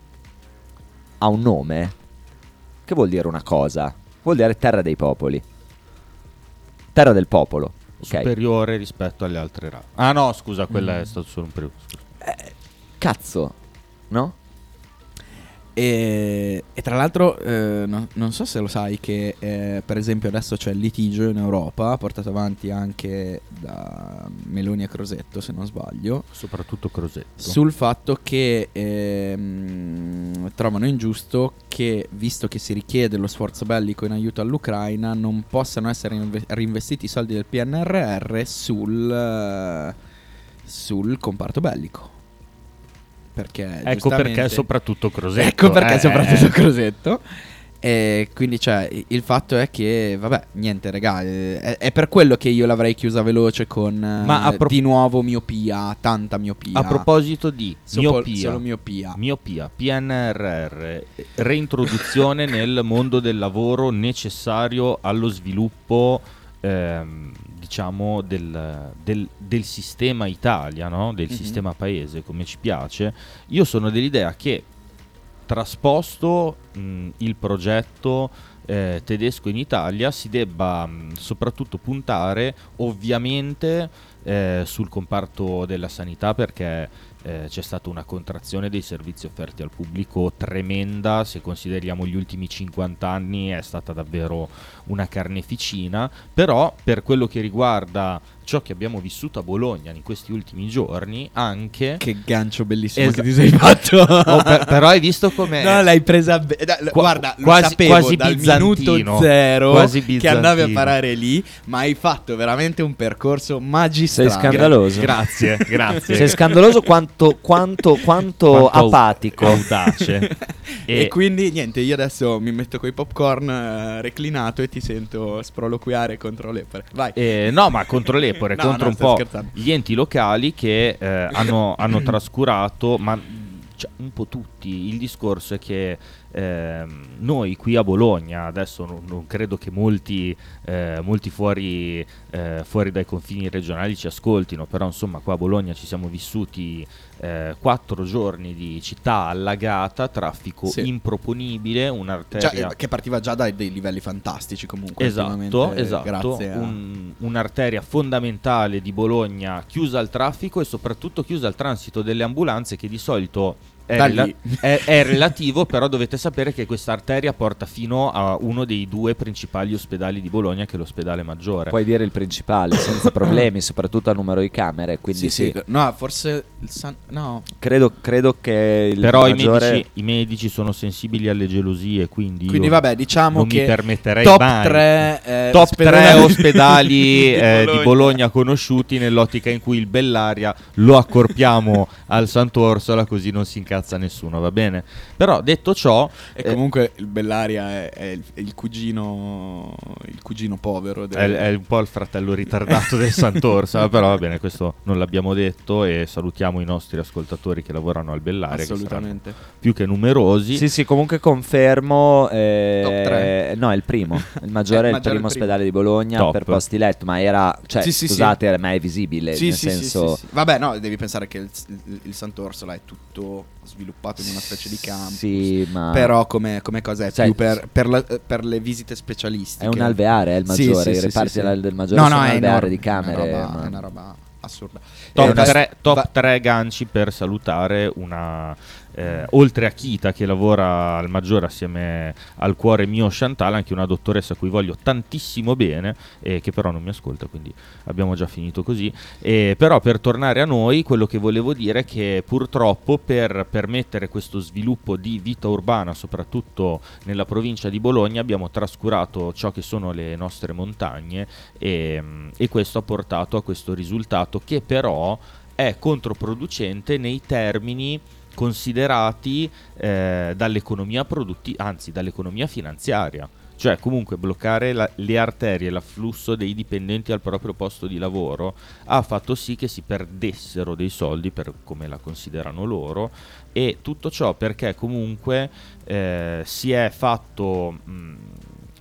ha un nome che vuol dire una cosa, vuol dire terra dei popoli, terra del popolo. ok? Superiore rispetto alle altre razze. Ah no, scusa, quella Mm. è stato solo un periodo. scusa. Cazzo, no? E, e tra l'altro, eh, no- non so se lo sai, che eh, per esempio adesso c'è il litigio in Europa, portato avanti anche da Meloni e Crosetto, se non sbaglio, Soprattutto Crosetto. sul fatto che ehm, trovano ingiusto che, visto che si richiede lo sforzo bellico in aiuto all'Ucraina, non possano essere inve- reinvestiti i soldi del PNRR sul, eh, sul comparto bellico. Perché Ecco perché soprattutto Crosetto. Ecco perché eh, soprattutto eh. Crosetto. E quindi cioè il fatto è che vabbè niente raga eh, è, è per quello che io l'avrei chiusa veloce con eh, Ma a pro- di nuovo miopia tanta miopia A proposito di miopia, solo miopia. miopia, PNRR, reintroduzione nel mondo del lavoro necessario allo sviluppo, ehm, diciamo, del, del- del sistema Italia, no? del Mhm. sistema paese, come ci piace. Io sono dell'idea che trasposto mh, il progetto eh, tedesco in Italia si debba mh, soprattutto puntare ovviamente eh, sul comparto della sanità perché eh, c'è stata una contrazione dei servizi offerti al pubblico tremenda, se consideriamo gli ultimi 50 anni è stata davvero una carneficina, però per quello che riguarda ciò che abbiamo vissuto a Bologna in questi ultimi giorni, anche... Che gancio bellissimo Esa- che ti sei fatto. [laughs] Oh, per- però hai visto come... No l'hai presa be- da- Qua- Guarda lo quasi- sapevo quasi dal minuto zero Quasi Che andavi a parare lì Ma hai fatto veramente un percorso magistrale. Sei scandaloso. Grazie, [laughs] grazie. Sei scandaloso quanto, quanto, quanto, Quanto au- apatico. audace. [laughs] E, E- quindi niente, io adesso mi metto coi popcorn eh, reclinato e ti sento sproloquiare contro l'Epore. Vai. Eh, no, ma contro l'Epore, [laughs] No, contro no, un po' scherzando. gli enti locali che eh, hanno, hanno trascurato, ma cioè, un po' tutti. Il discorso è che ehm, noi qui a Bologna, adesso non, non credo che molti, eh, molti fuori, eh, fuori dai confini regionali ci ascoltino, però insomma qua a Bologna ci siamo vissuti eh, quattro giorni di città allagata, traffico Sì. improponibile, Già, un'arteria... eh, che partiva già dai dei livelli fantastici comunque. Esatto, ultimamente, esatto. A... Un- un'arteria fondamentale di Bologna chiusa al traffico e soprattutto chiusa al transito delle ambulanze che di solito è, rela- [laughs] è- è relativo, però dovete sapere che questa arteria porta fino a uno dei due principali ospedali di Bologna, che è l'ospedale maggiore. Puoi dire il principale senza [coughs] problemi, soprattutto a numero di camere. Quindi Sì, sì, sì. No, forse il San... No. Credo, credo che il però maggiore... i, medici, i medici sono sensibili alle gelosie, quindi, Quindi vabbè, diciamo non che mi permetterei top mai. tre, eh, top ospedali- 3 ospedali [laughs] eh, di, Bologna. Bologna. conosciuti nell'ottica in cui il Bellaria lo accorpiamo [laughs] al Sant'Orsola così non si incazza nessuno, va bene? Però detto ciò, E eh, comunque il Bellaria è, è il, è il cugino il cugino povero del- è, è un po' il fratello ritardato del [laughs] Sant'Orsola, però va bene, questo non l'abbiamo detto e salutiamo i nostri ascoltatori che lavorano al Bellaria, che assolutamente. più che numerosi. Sì, sì, comunque confermo. eh, no, è il primo. [laughs] Il maggiore è il primo è ospedale di Bologna Top. per posti letto, ma era. Cioè, Sì, sì, sì. scusate, era mai visibile. Sì, nel sì, sì, senso. sì, sì. Vabbè, no, devi pensare che il, il, il Sant'Orsola è tutto sviluppato in una specie di campo. Sì, ma. Però come, come cosa è Cioè, più per, per la- per le visite specialistiche. È un alveare, è il maggiore. sì, I sì, reparti sì, sì. del- del maggiore No, sono no, è alveare enorme, di camere. È una roba, ma- è una roba assurda. Top, Eh, 3, top va- tre ganci per salutare una. Eh, oltre a Kita che lavora al maggiore assieme al cuore mio Chantal, anche una dottoressa a cui voglio tantissimo bene, e che però non mi ascolta, quindi abbiamo già finito così. E però per tornare a noi, quello che volevo dire è che purtroppo per permettere questo sviluppo di vita urbana, soprattutto nella provincia di Bologna, abbiamo trascurato ciò che sono le nostre montagne e, e questo ha portato a questo risultato che però è controproducente nei termini considerati eh, dall'economia produttiva, anzi dall'economia finanziaria. Cioè comunque bloccare la- le arterie, l'afflusso dei dipendenti al proprio posto di lavoro ha fatto sì che si perdessero dei soldi per come la considerano loro e tutto ciò perché comunque eh, si è fatto mh,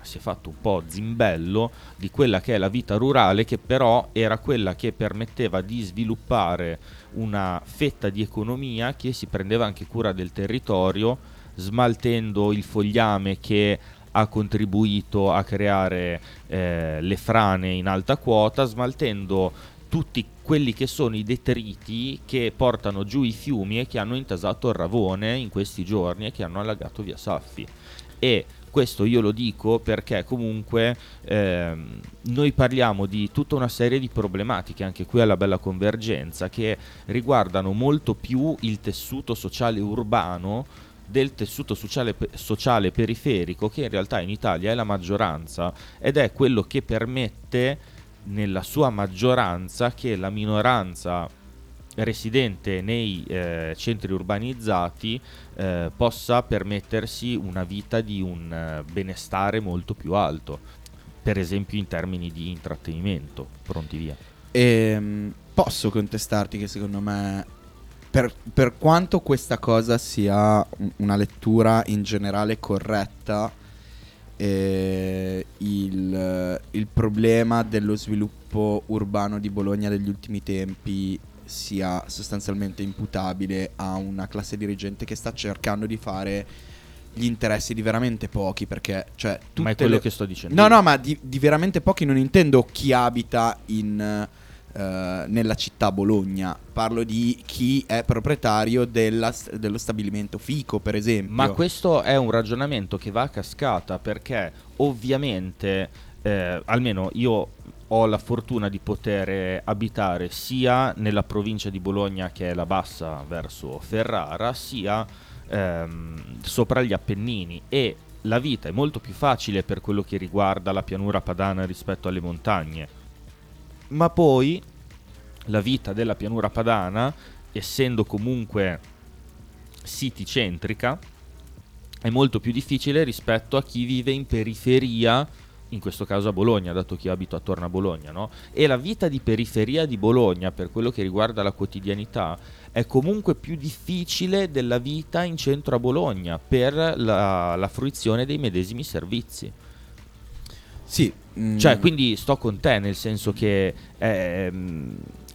si è fatto un po' zimbello di quella che è la vita rurale, che però era quella che permetteva di sviluppare una fetta di economia che si prendeva anche cura del territorio, smaltendo il fogliame che ha contribuito a creare eh, le frane in alta quota, smaltendo tutti quelli che sono i detriti che portano giù i fiumi e che hanno intasato il Ravone in questi giorni e che hanno allagato via Saffi. E questo io lo dico perché comunque ehm, noi parliamo di tutta una serie di problematiche, anche qui alla bella convergenza, che riguardano molto più il tessuto sociale urbano del tessuto sociale, sociale periferico che in realtà in Italia è la maggioranza ed è quello che permette nella sua maggioranza che la minoranza residente nei eh, centri urbanizzati eh, possa permettersi una vita di un eh, benestare molto più alto, per esempio in termini di intrattenimento. Pronti via. Ehm, posso contestarti che secondo me, per, per quanto questa cosa sia un- una lettura in generale corretta, eh, il, il problema dello sviluppo urbano di Bologna degli ultimi tempi sia sostanzialmente imputabile a una classe dirigente che sta cercando di fare gli interessi di veramente pochi perché cioè Ma è quello le- che sto dicendo. no no ma di, di veramente pochi non intendo chi abita in eh, nella città Bologna parlo di chi è proprietario della- dello stabilimento Fico per esempio Ma questo è un ragionamento che va a cascata perché ovviamente, eh, almeno io ho la fortuna di poter abitare sia nella provincia di Bologna che è la bassa verso Ferrara, sia ehm, sopra gli Appennini e la vita è molto più facile per quello che riguarda la pianura padana rispetto alle montagne. Ma poi la vita della pianura padana, essendo comunque city centrica, è molto più difficile rispetto a chi vive in periferia, in questo caso a Bologna, dato che io abito attorno a Bologna, no? E la vita di periferia di Bologna, per quello che riguarda la quotidianità, è comunque più difficile della vita in centro a Bologna per la, la fruizione dei medesimi servizi. sì mm, Cioè, quindi sto con te, nel senso che è,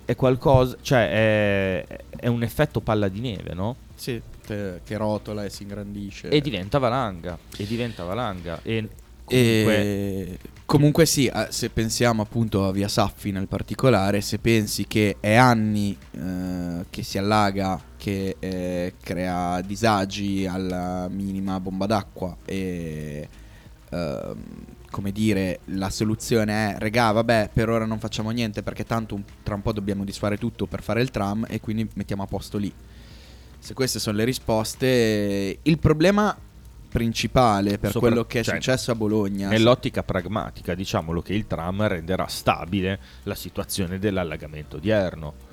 è qualcosa, cioè è, è un effetto palla di neve, no? sì, che rotola e si ingrandisce E diventa valanga, e diventa valanga. E comunque, comunque sì, eh, se pensiamo appunto a Via Saffi nel particolare, se pensi che è anni eh, che si allaga, che eh, crea disagi alla minima bomba d'acqua e ehm, come dire, la soluzione è regà, vabbè, per ora non facciamo niente perché tanto tra un po' dobbiamo disfare tutto per fare il tram e quindi mettiamo a posto lì. Se queste sono le risposte, il problema principale per Sopra- quello che è cioè, successo a Bologna nell'ottica pragmatica, diciamolo che il tram renderà stabile la situazione dell'allagamento odierno.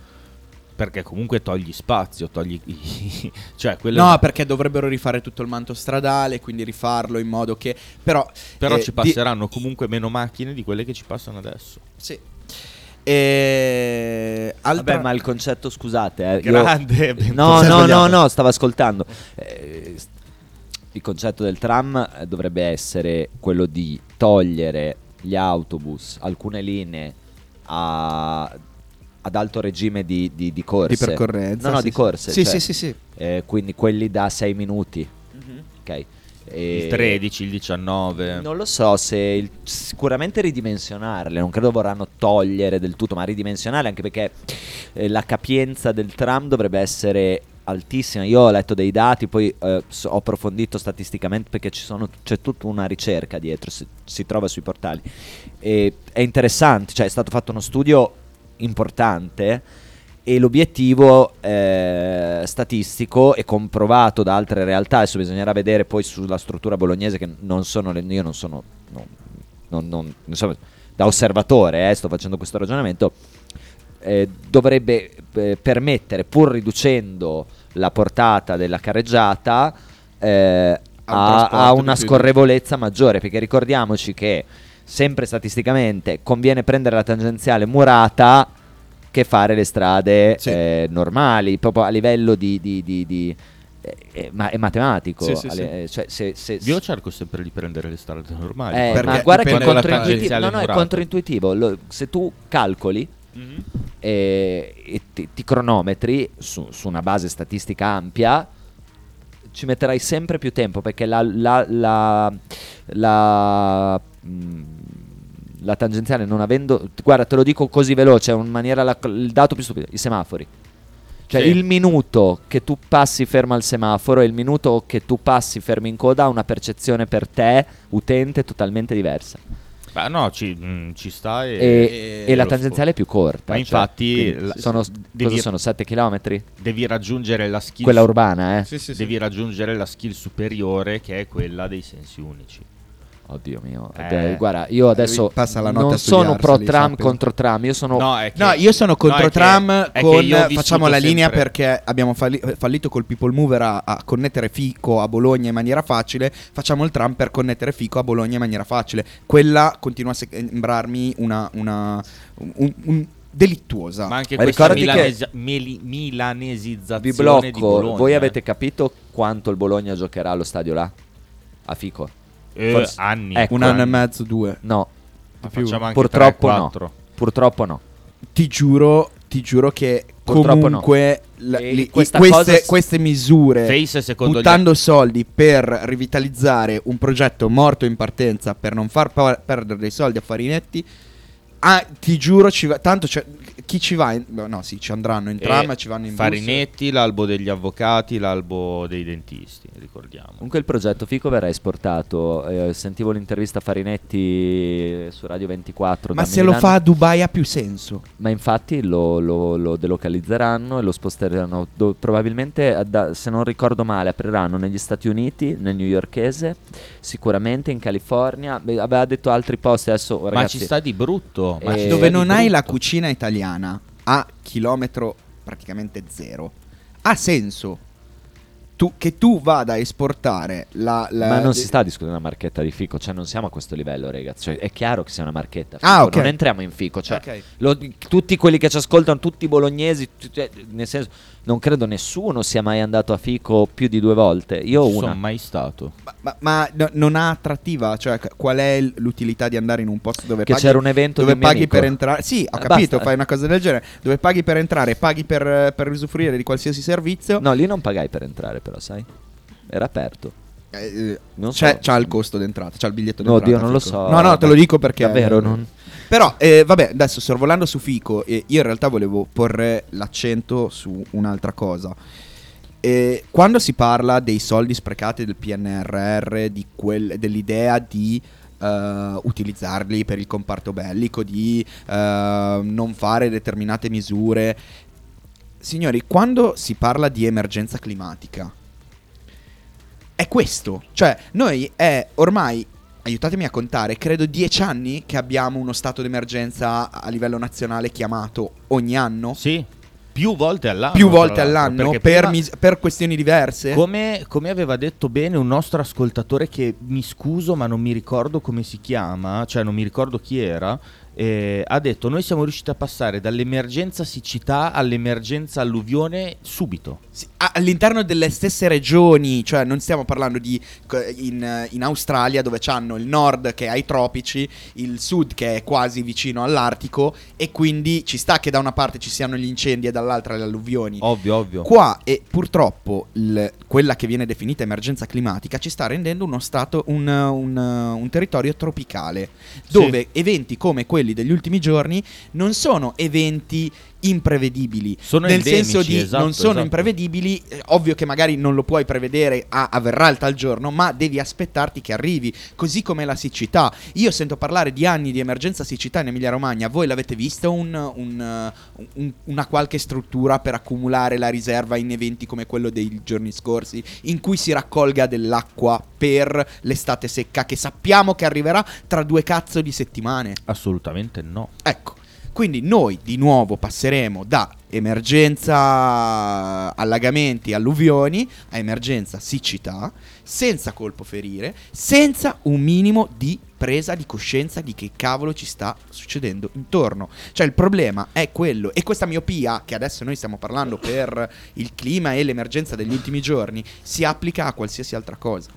Perché comunque togli spazio, togli... [laughs] cioè, quello No, perché dovrebbero rifare tutto il manto stradale, quindi rifarlo in modo che... Però, Però eh, ci di- passeranno comunque meno macchine di quelle che ci passano adesso. Sì. E... altra- Vabbè, ma il concetto, scusate, eh, io- Grande, [laughs] ben no, no, no, no, stavo ascoltando. Eh, il concetto del tram eh, dovrebbe essere quello di togliere gli autobus, alcune linee a- ad alto regime di, di, di corse. Di percorrenza, No, no, sì, di corse. Sì, cioè, sì, sì, sì. eh, quindi quelli da 6 minuti. Mhm. Ok. E- Il 13, il 19. non lo so se il- sicuramente ridimensionarle, non credo vorranno togliere del tutto, ma ridimensionarle anche perché eh, la capienza del tram dovrebbe essere altissima. Io ho letto dei dati, poi eh, so- ho approfondito statisticamente perché sono- c'è tutta una ricerca dietro, si, si trova sui portali. E è interessante, cioè è stato fatto uno studio importante e l'obiettivo eh, statistico è comprovato da altre realtà, adesso bisognerà vedere poi sulla struttura bolognese che non sono, le- io non sono, no, non- non- insomma, da osservatore, eh, sto facendo questo ragionamento, eh, dovrebbe eh, permettere, pur riducendo la portata della carreggiata, eh, A a, una scorrevolezza maggiore, perché ricordiamoci che sempre statisticamente conviene prendere la tangenziale murata che fare le strade Sì. eh, normali, proprio a livello di, di- di- di, è, è- ma è matematico. Sì, sì, alle- eh, cioè, se- se- Io cerco sempre di prendere le strade normali. eh, ma guarda che è controintuitivo. No, no, è controintuitivo. Lo- se tu calcoli Mhm. e, e ti, ti cronometri su, su una base statistica ampia, ci metterai sempre più tempo perché la, la, la, la, mm, la tangenziale non avendo... Guarda, te lo dico così veloce, in maniera la- il dato più stupido, i semafori. Cioè Sì. il minuto che tu passi fermo al semaforo e il minuto che tu passi fermo in coda ha una percezione per te, utente, totalmente diversa. Beh, no, ci, mm, ci sta e, E, e la tangenziale è più corta. Ma cioè, infatti la- sono, devi- cosa sono 7 km? Devi raggiungere la skill Quella urbana, eh. Sì, sì, sì. Devi raggiungere la skill superiore che è quella dei sensi unici. Oddio mio. Eh. Eh, guarda, io adesso la notte non sono pro tram contro tram, io sono No, che- No, io sono contro no, tram che con facciamo la linea sempre- perché abbiamo falli- fallito col People Mover a, a connettere Fico a Bologna in maniera facile, facciamo il tram per connettere Fico a Bologna in maniera facile. Quella continua a sembrarmi una, una un- un- delittuosa. Ma anche Ma questa ricordati che- milanesi- meli- milanesizzazione Vi di blocco. Bologna. Voi eh. avete capito quanto il Bologna giocherà allo stadio là? A Fico? Eh, Forse- anni. Ecco. un anno e mezzo, due. No, Ma facciamo anche purtroppo 3, no. 4. Purtroppo no. Ti giuro, ti giuro che Purtroppo comunque la- E li- questa queste, cosa s- queste misure Face secondo buttando soldi per rivitalizzare un progetto morto in partenza per non far pa- perdere dei soldi a Farinetti ah, ti giuro ci va, tanto c'è- chi ci va in- no sì ci andranno in gli tram E ci vanno in bus Farinetti, l'albo degli avvocati, l'albo dei dentisti, ricordiamo. Comunque il progetto Fico verrà esportato. eh, sentivo l'intervista a Farinetti su Radio 24. ma da se lo Milano. fa a Dubai ha più senso Ma infatti lo, lo- lo delocalizzeranno e lo sposteranno. do- probabilmente, da- se non ricordo male, apriranno negli Stati Uniti, nel newyorkese, sicuramente in California. Beh, aveva detto altri posti adesso. Ma Ragazzi, ci sta di brutto. Ma Eh, ci dove sta di non hai la cucina italiana a chilometro praticamente zero ha senso tu, che tu vada a esportare la, la- Ma non si sta discutendo una marchetta di Fico, cioè non siamo a questo livello, ragazzi. Cioè, è chiaro che sia una marchetta. Ah, Fico, ok. Non entriamo in Fico. Cioè, Ok. lo- tutti quelli che ci ascoltano, tutti i bolognesi, tutti- eh, nel senso, non credo nessuno sia mai andato a Fico più di due volte. Io Non ci una. sono mai stato. Ma, ma- ma no- non ha attrattiva? Cioè, qual è l'utilità di andare in un posto dove Che paghi, c'era un evento dove paghi per entrare? Sì, ho Eh, capito, basta. fai una cosa del genere. Dove paghi per entrare, paghi per, per usufruire di qualsiasi servizio. No, lì non pagai per entrare, però, sai? Era aperto. Eh, Non so. c'è, c'ha il costo d'entrata, c'ha il biglietto No, d'entrata. Dio, non lo so. No, no, te lo dico perché. Davvero, non- Però, eh, vabbè, adesso sorvolando su Fico, eh, io in realtà volevo porre l'accento su un'altra cosa. Eh, quando si parla dei soldi sprecati del PNRR, quel- dell'idea di eh, utilizzarli per il comparto bellico, di eh, non fare determinate misure, signori, quando si parla di emergenza climatica, è questo. Cioè, noi è ormai, aiutatemi a contare, credo dieci anni che abbiamo uno stato d'emergenza a livello nazionale chiamato ogni anno. Sì, più volte all'anno. Più volte all'anno per, prima- mis- per questioni diverse. Come, come aveva detto bene un nostro ascoltatore che mi scuso ma non mi ricordo come si chiama, cioè non mi ricordo chi era, eh, ha detto noi siamo riusciti a passare dall'emergenza siccità all'emergenza alluvione subito. Sì, all'interno delle stesse regioni, cioè non stiamo parlando di in, in Australia dove c'hanno il nord che è ai tropici, il sud che è quasi vicino all'Artico e quindi ci sta che da una parte ci siano gli incendi e dall'altra le alluvioni. Ovvio, ovvio. Qua e purtroppo il- quella che viene definita emergenza climatica ci sta rendendo uno stato, un, un, un territorio tropicale, dove eventi come quelli degli ultimi giorni non sono eventi imprevedibili. Sono nel endemici, senso di esatto, non sono esatto. imprevedibili, eh, ovvio che magari non lo puoi prevedere, ah, avverrà il tal giorno, ma devi aspettarti che arrivi, così come la siccità. Io sento parlare di anni di emergenza siccità in Emilia Romagna, voi l'avete visto un- un, eh, un- una qualche struttura per accumulare la riserva in eventi come quello dei giorni scorsi, in cui si raccolga dell'acqua per l'estate secca, che sappiamo che arriverà tra due cazzo di settimane? Assolutamente no. Ecco, quindi noi di nuovo passeremo da emergenza allagamenti, alluvioni a emergenza siccità, senza colpo ferire, senza un minimo di presa di coscienza di che cavolo ci sta succedendo intorno. Cioè il problema è quello e questa miopia che adesso noi stiamo parlando per il clima e l'emergenza degli ultimi giorni si applica a qualsiasi altra cosa.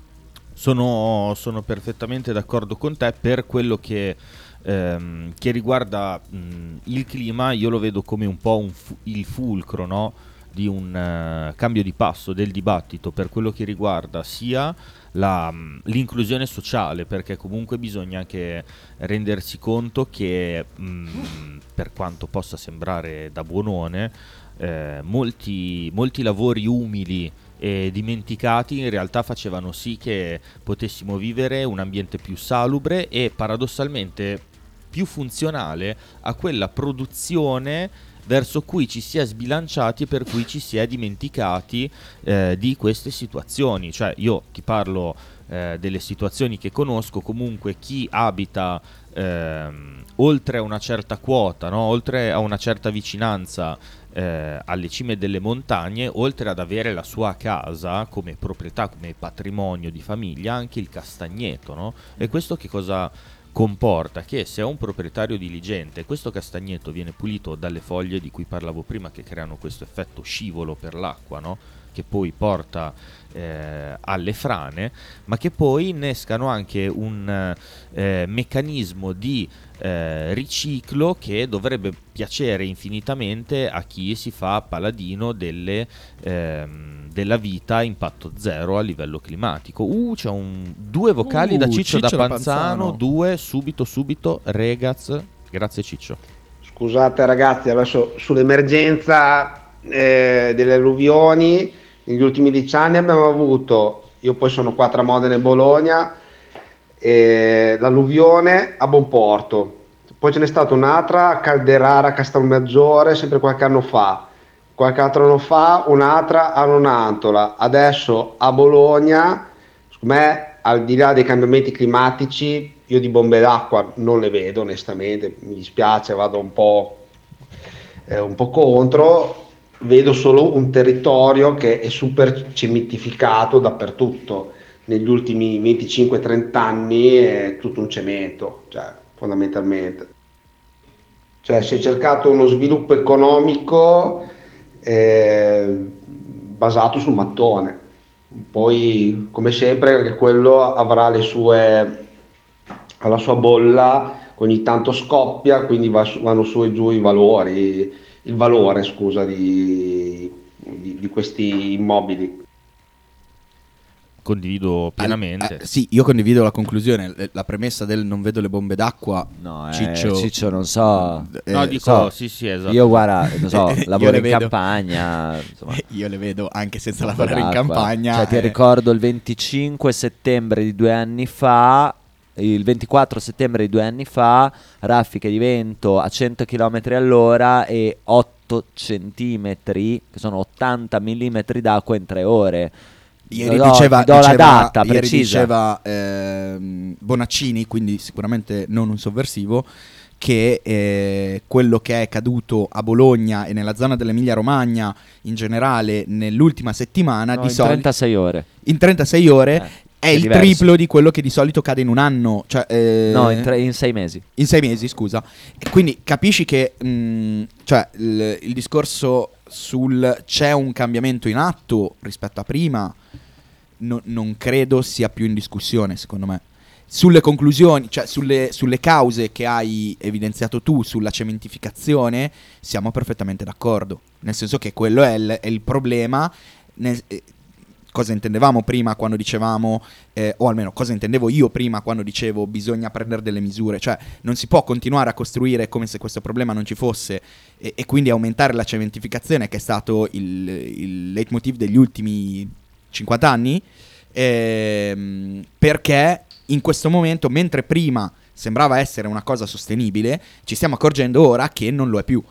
Sono, sono perfettamente d'accordo con te per quello che, ehm, che riguarda mh, il clima, io lo vedo come un po' un fu- il fulcro no? di un eh, cambio di passo del dibattito per quello che riguarda sia la, mh, l'inclusione sociale, perché comunque bisogna anche rendersi conto che mh, per quanto possa sembrare da buonone, eh, molti, molti lavori umili e dimenticati in realtà facevano sì che potessimo vivere un ambiente più salubre e paradossalmente più funzionale a quella produzione verso cui ci si è sbilanciati e per cui ci si è dimenticati eh, di queste situazioni. Cioè io ti parlo eh, delle situazioni che conosco, comunque chi abita ehm, oltre a una certa quota, no? oltre a una certa vicinanza eh, alle cime delle montagne, oltre ad avere la sua casa come proprietà, come patrimonio di famiglia, anche il castagneto. No? E questo che cosa comporta? Che se è un proprietario diligente, questo castagneto viene pulito dalle foglie di cui parlavo prima, che creano questo effetto scivolo per l'acqua, no? che poi porta eh, alle frane, ma che poi innescano anche un eh, meccanismo di eh, riciclo che dovrebbe piacere infinitamente a chi si fa paladino delle, ehm, della vita a impatto zero a livello climatico. Uh, c'è un, due vocali Uh, da Ciccio, Ciccio da da Panzano, Panzano. due subito subito, Regaz. Grazie Ciccio. Scusate ragazzi, adesso sull'emergenza eh, delle alluvioni, negli ultimi dieci anni abbiamo avuto, io poi sono qua tra Modena e Bologna, eh, l'alluvione a Bonporto, poi ce n'è stata un'altra a Calderara, Castelmaggiore, sempre qualche anno fa, qualche altro anno fa un'altra a Nonantola, adesso a Bologna, secondo me al di là dei cambiamenti climatici io di bombe d'acqua non le vedo onestamente, mi dispiace, vado un po', eh, un po' contro, vedo solo un territorio che è super cementificato dappertutto. Negli ultimi 25-30 anni è tutto un cemento, cioè, fondamentalmente. Cioè si è cercato uno sviluppo economico eh, basato sul mattone. Poi, come sempre, anche quello avrà le sue, la sua bolla, ogni tanto scoppia, quindi va vanno su e giù i valori, il valore, scusa, di, di- di questi immobili. Condivido pienamente. Eh, sì, io condivido la conclusione, la premessa del non vedo le bombe d'acqua. No, eh, Ciccio, Ciccio, non so. Eh, No, dico, so, sì, sì, esatto. Io guarda, non so, [laughs] lavoro in vedo. campagna, insomma, [laughs] Io le vedo anche senza lavorare in d'acqua. campagna. Cioè, ti eh. ricordo il 25 settembre di due anni fa, il 24 settembre di due anni fa, raffiche di vento a 100 km all'ora e 8 centimetri, che sono 80 mm d'acqua in tre ore. Ieri Do- diceva, do la diceva- data ieri diceva ehm, Bonaccini, quindi sicuramente non un sovversivo, che eh, quello che è caduto a Bologna e nella zona dell'Emilia Romagna in generale nell'ultima settimana No, di in solito 36 ore. in 36 ore Eh, è è il diverso. triplo di quello che di solito cade in un anno. Cioè, eh, No, in, tre- in sei mesi. in sei mesi, scusa. E quindi capisci che mh, cioè, il, il discorso sul c'è un cambiamento in atto rispetto a prima, no- non credo sia più in discussione, secondo me. Sulle conclusioni, cioè sulle, sulle cause che hai evidenziato tu, sulla cementificazione, siamo perfettamente d'accordo. Nel senso che quello è il, è il problema. nel- eh, cosa intendevamo prima quando dicevamo, eh, o almeno cosa intendevo io prima quando dicevo bisogna prendere delle misure, cioè non si può continuare a costruire come se questo problema non ci fosse e, e quindi aumentare la cementificazione che è stato il, il leitmotiv degli ultimi 50 anni, ehm, perché in questo momento, mentre prima sembrava essere una cosa sostenibile, ci stiamo accorgendo ora che non lo è più.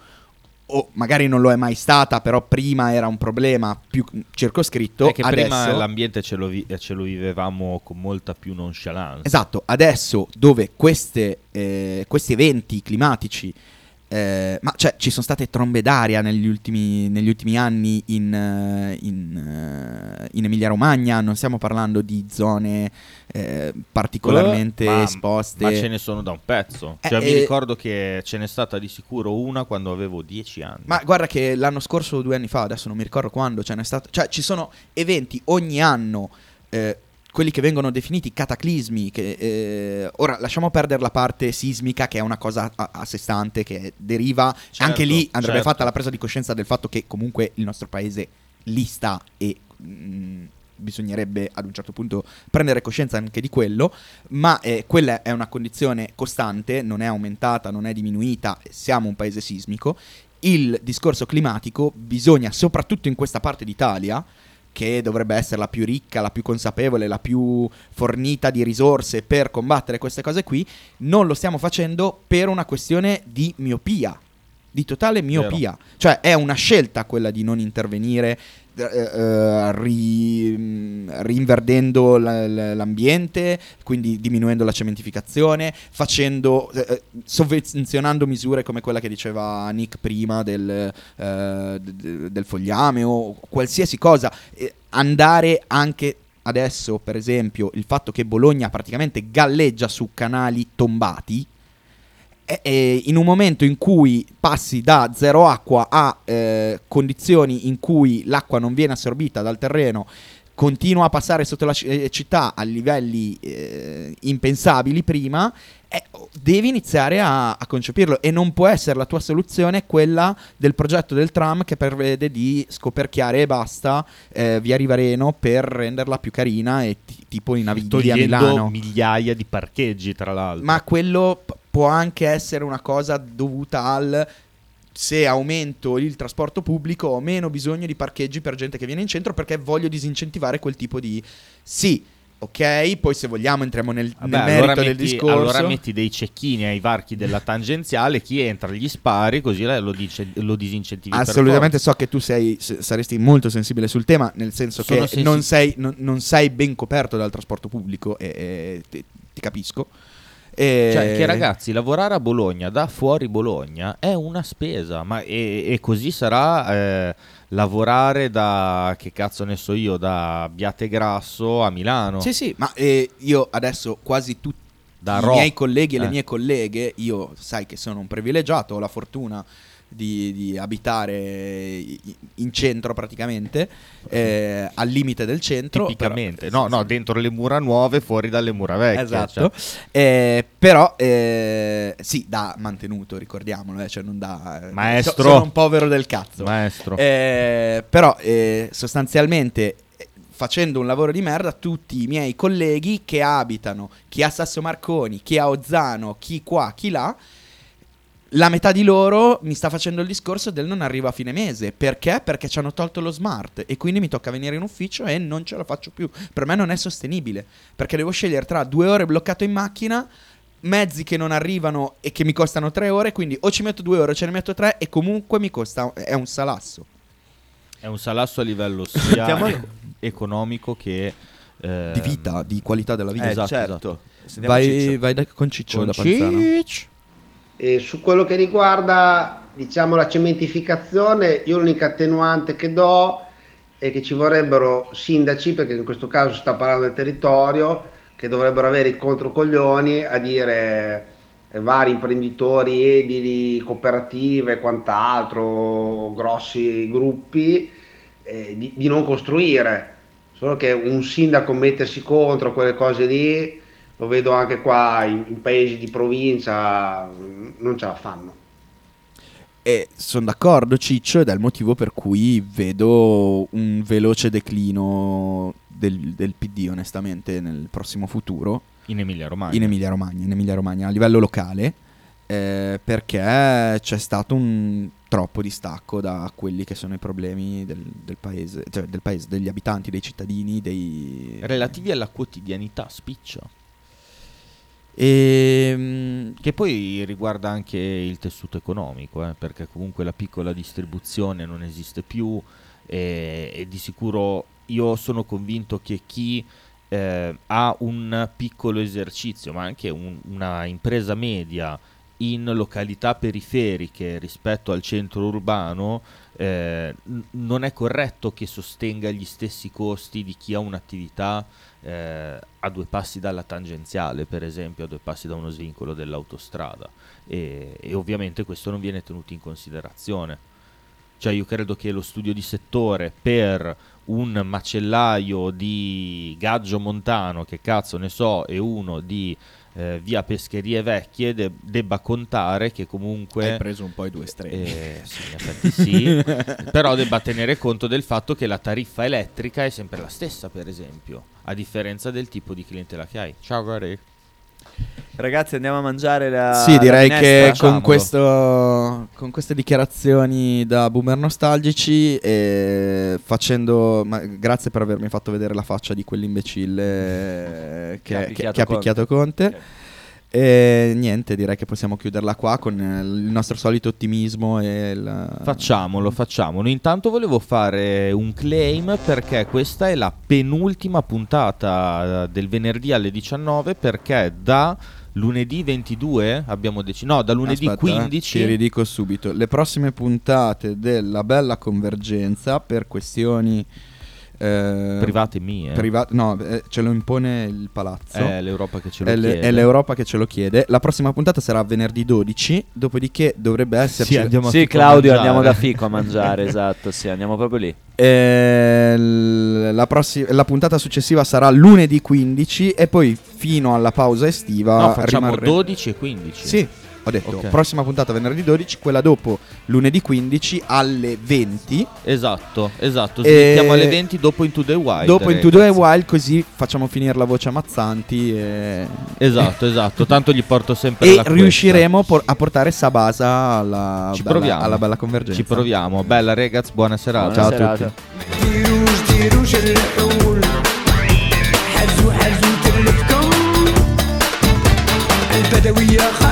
O magari non lo è mai stata, però prima era un problema più circoscritto. È che prima adesso- l'ambiente ce lo, vi- ce lo vivevamo con molta più nonchalance. Esatto, adesso dove queste, eh, questi eventi climatici eh, ma cioè, ci sono state trombe d'aria negli ultimi, negli ultimi anni in, eh, in, eh, in Emilia-Romagna, non stiamo parlando di zone eh, particolarmente ma, esposte. Ma ce ne sono da un pezzo. Eh, Cioè, mi ricordo che ce n'è stata di sicuro una quando avevo 10 anni. Ma guarda che l'anno scorso due anni fa, adesso non mi ricordo quando, ce n'è stato. Cioè, ci sono eventi ogni anno. eh, quelli che vengono definiti cataclismi, che eh, ora lasciamo perdere la parte sismica che è una cosa a, a sé stante che deriva, Certo, anche lì andrebbe certo. fatta la presa di coscienza del fatto che comunque il nostro paese lì sta e mm, bisognerebbe ad un certo punto prendere coscienza anche di quello, ma eh, quella è una condizione costante, non è aumentata, non è diminuita, siamo un paese sismico. Il discorso climatico bisogna, soprattutto in questa parte d'Italia, che dovrebbe essere la più ricca, la più consapevole, la più fornita di risorse per combattere queste cose qui, non lo stiamo facendo per una questione di miopia, di totale miopia. Cioè è una scelta quella di non intervenire eh, eh, ri- rinverdendo la- la- l'ambiente, quindi diminuendo la cementificazione, facendo, eh, eh, sovvenzionando misure come quella che diceva Nick prima del, del fogliame o qualsiasi cosa, andare anche adesso per esempio il fatto che Bologna praticamente galleggia su canali tombati, e- e in un momento in cui passi da zero acqua a eh, condizioni in cui l'acqua non viene assorbita dal terreno, continua a passare sotto la eh, città a livelli eh, impensabili prima, eh, devi iniziare a, a concepirlo e non può essere la tua soluzione quella del progetto del tram che prevede di scoperchiare e basta eh, via Rivareno per renderla più carina e ti- tipo inavibile a Togliendo Milano. migliaia di parcheggi, tra l'altro. Ma quello può anche essere una cosa dovuta al se aumento il trasporto pubblico ho meno bisogno di parcheggi per gente che viene in centro perché voglio disincentivare quel tipo di sì, ok, poi se vogliamo entriamo nel, Vabbè, nel allora merito del metti- discorso. Allora metti dei cecchini ai varchi della tangenziale, chi entra gli spari, così lo, dice- lo disincentivi. Assolutamente so che tu sei, s- saresti molto sensibile sul tema, nel senso Sono che sensi- non sei, non, non sei ben coperto dal trasporto pubblico e, e ti, ti capisco. E- Cioè, che ragazzi, lavorare a Bologna da fuori Bologna è una spesa, ma e, e così sarà eh, lavorare da, che cazzo ne so io, da Biategrasso a Milano. Sì, sì, ma eh, io adesso quasi tutti Da i Ro- miei colleghi e le Eh. mie colleghe, io sai che sono un privilegiato, ho la fortuna di, di abitare in centro praticamente, eh, al limite del centro. Tipicamente, però- no, no, dentro le mura nuove, fuori dalle mura vecchie. Esatto, cioè. Eh, però eh, sì, da mantenuto, ricordiamolo, eh, cioè non da... eh, Maestro. so- sono un povero del cazzo. Maestro. Però sostanzialmente facendo un lavoro di merda tutti i miei colleghi che abitano, chi a Sasso Marconi, chi a Ozzano, chi qua, chi là, la metà di loro mi sta facendo il discorso del non arrivo a fine mese. Perché? Perché ci hanno tolto lo smart e quindi mi tocca venire in ufficio e non ce la faccio più. Per me non è sostenibile. Perché devo scegliere tra due ore bloccato in macchina, mezzi che non arrivano e che mi costano tre ore. Quindi o ci metto due ore o ce ne metto tre e comunque mi costa. È un salasso. È un salasso a livello [laughs] sia Sentiamo- economico che... eh, Di vita, di qualità della vita. Eh, esatto, certo. esatto. Vai, vai da- con Ciccio Con da Panzano. Ciccio. E su quello che riguarda diciamo, la cementificazione, io l'unica attenuante che do è che ci vorrebbero sindaci, perché in questo caso si sta parlando del territorio, che dovrebbero avere i controcoglioni a dire eh, vari imprenditori edili, cooperative e quant'altro, grossi gruppi, eh, di, di non costruire. Solo che un sindaco mettersi contro quelle cose lì, lo vedo anche qua in, in paesi di provincia, non ce la fanno. E sono d'accordo, Ciccio, ed è il motivo per cui vedo un veloce declino del, del PD, onestamente, nel prossimo futuro. In Emilia Romagna. In Emilia Romagna, in Emilia Romagna, a livello locale, eh, perché c'è stato un troppo distacco da quelli che sono i problemi del, del paese, cioè del paese, degli abitanti, dei cittadini, dei... Relativi alla quotidianità, spiccia. E, Che poi riguarda anche il tessuto economico, eh, perché comunque la piccola distribuzione non esiste più e, e di sicuro io sono convinto che chi eh, ha un piccolo esercizio, ma anche un- una impresa media in località periferiche rispetto al centro urbano eh, non è corretto che sostenga gli stessi costi di chi ha un'attività eh, a due passi dalla tangenziale, per esempio, a due passi da uno svincolo dell'autostrada. E, e ovviamente questo non viene tenuto in considerazione. Cioè io credo che lo studio di settore per un macellaio di Gaggio Montano, che cazzo ne so, e uno di eh, via Pescherie Vecchie de- debba contare che comunque... Hai preso un po' i due estremi. Eh, sì, in effetti sì, [laughs] però debba tenere conto del fatto che la tariffa elettrica è sempre la stessa, per esempio, a differenza del tipo di clientela che hai. Ciao Gary. Ragazzi, andiamo a mangiare la. Sì, la direi minestra? che con, questo, con queste dichiarazioni da boomer nostalgici e facendo... ma grazie per avermi fatto vedere la faccia di quell'imbecille eh, Che ha che, che- picchiato che ha Conte. picchiato Conte. E niente, direi che possiamo chiuderla qua con eh, il nostro solito ottimismo e il... Facciamolo, facciamolo. Intanto volevo fare un claim perché questa è la penultima puntata del venerdì alle 19 perché da lunedì 22 abbiamo deciso... No, da lunedì Aspetta, eh, 15... ti ridico subito. Le prossime puntate della Bella Convergenza per questioni eh, Private mie. priva- no, eh, ce lo impone il palazzo. È l'Europa che ce lo È, chiede. è l'Europa che ce lo chiede. La prossima puntata sarà venerdì 12. Dopodiché dovrebbe esserci. Sì, andiamo a Sì, Claudio, andiamo da fico a [laughs] mangiare, esatto, sì, andiamo proprio lì. Eh, la, prossi- la puntata successiva sarà lunedì 15. E poi fino alla pausa estiva. No, facciamo rimarre- 12 e 15. Sì, ho detto. Ok. Prossima puntata venerdì 12. Quella dopo lunedì 15 alle 20. Esatto, esatto. E- Smettiamo alle 20 dopo Into the Wild. dopo Into the. Wild, così facciamo finire la voce a Mazzanti. E, Esatto, esatto. Tanto gli porto sempre e la questa. riusciremo por- a portare Sabasa alla, Ci bella, proviamo. alla bella convergenza. Ci proviamo. Bella ragazzi, buona serata. Buona Ciao a serata. tutti.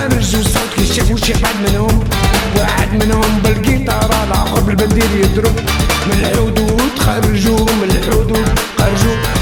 العامل صوت كي شافوا شي حد منهم؟ واحد منهم بالقيطار على عقب البندير يضرب. من الحدود خرجوا من الحدود خرجوا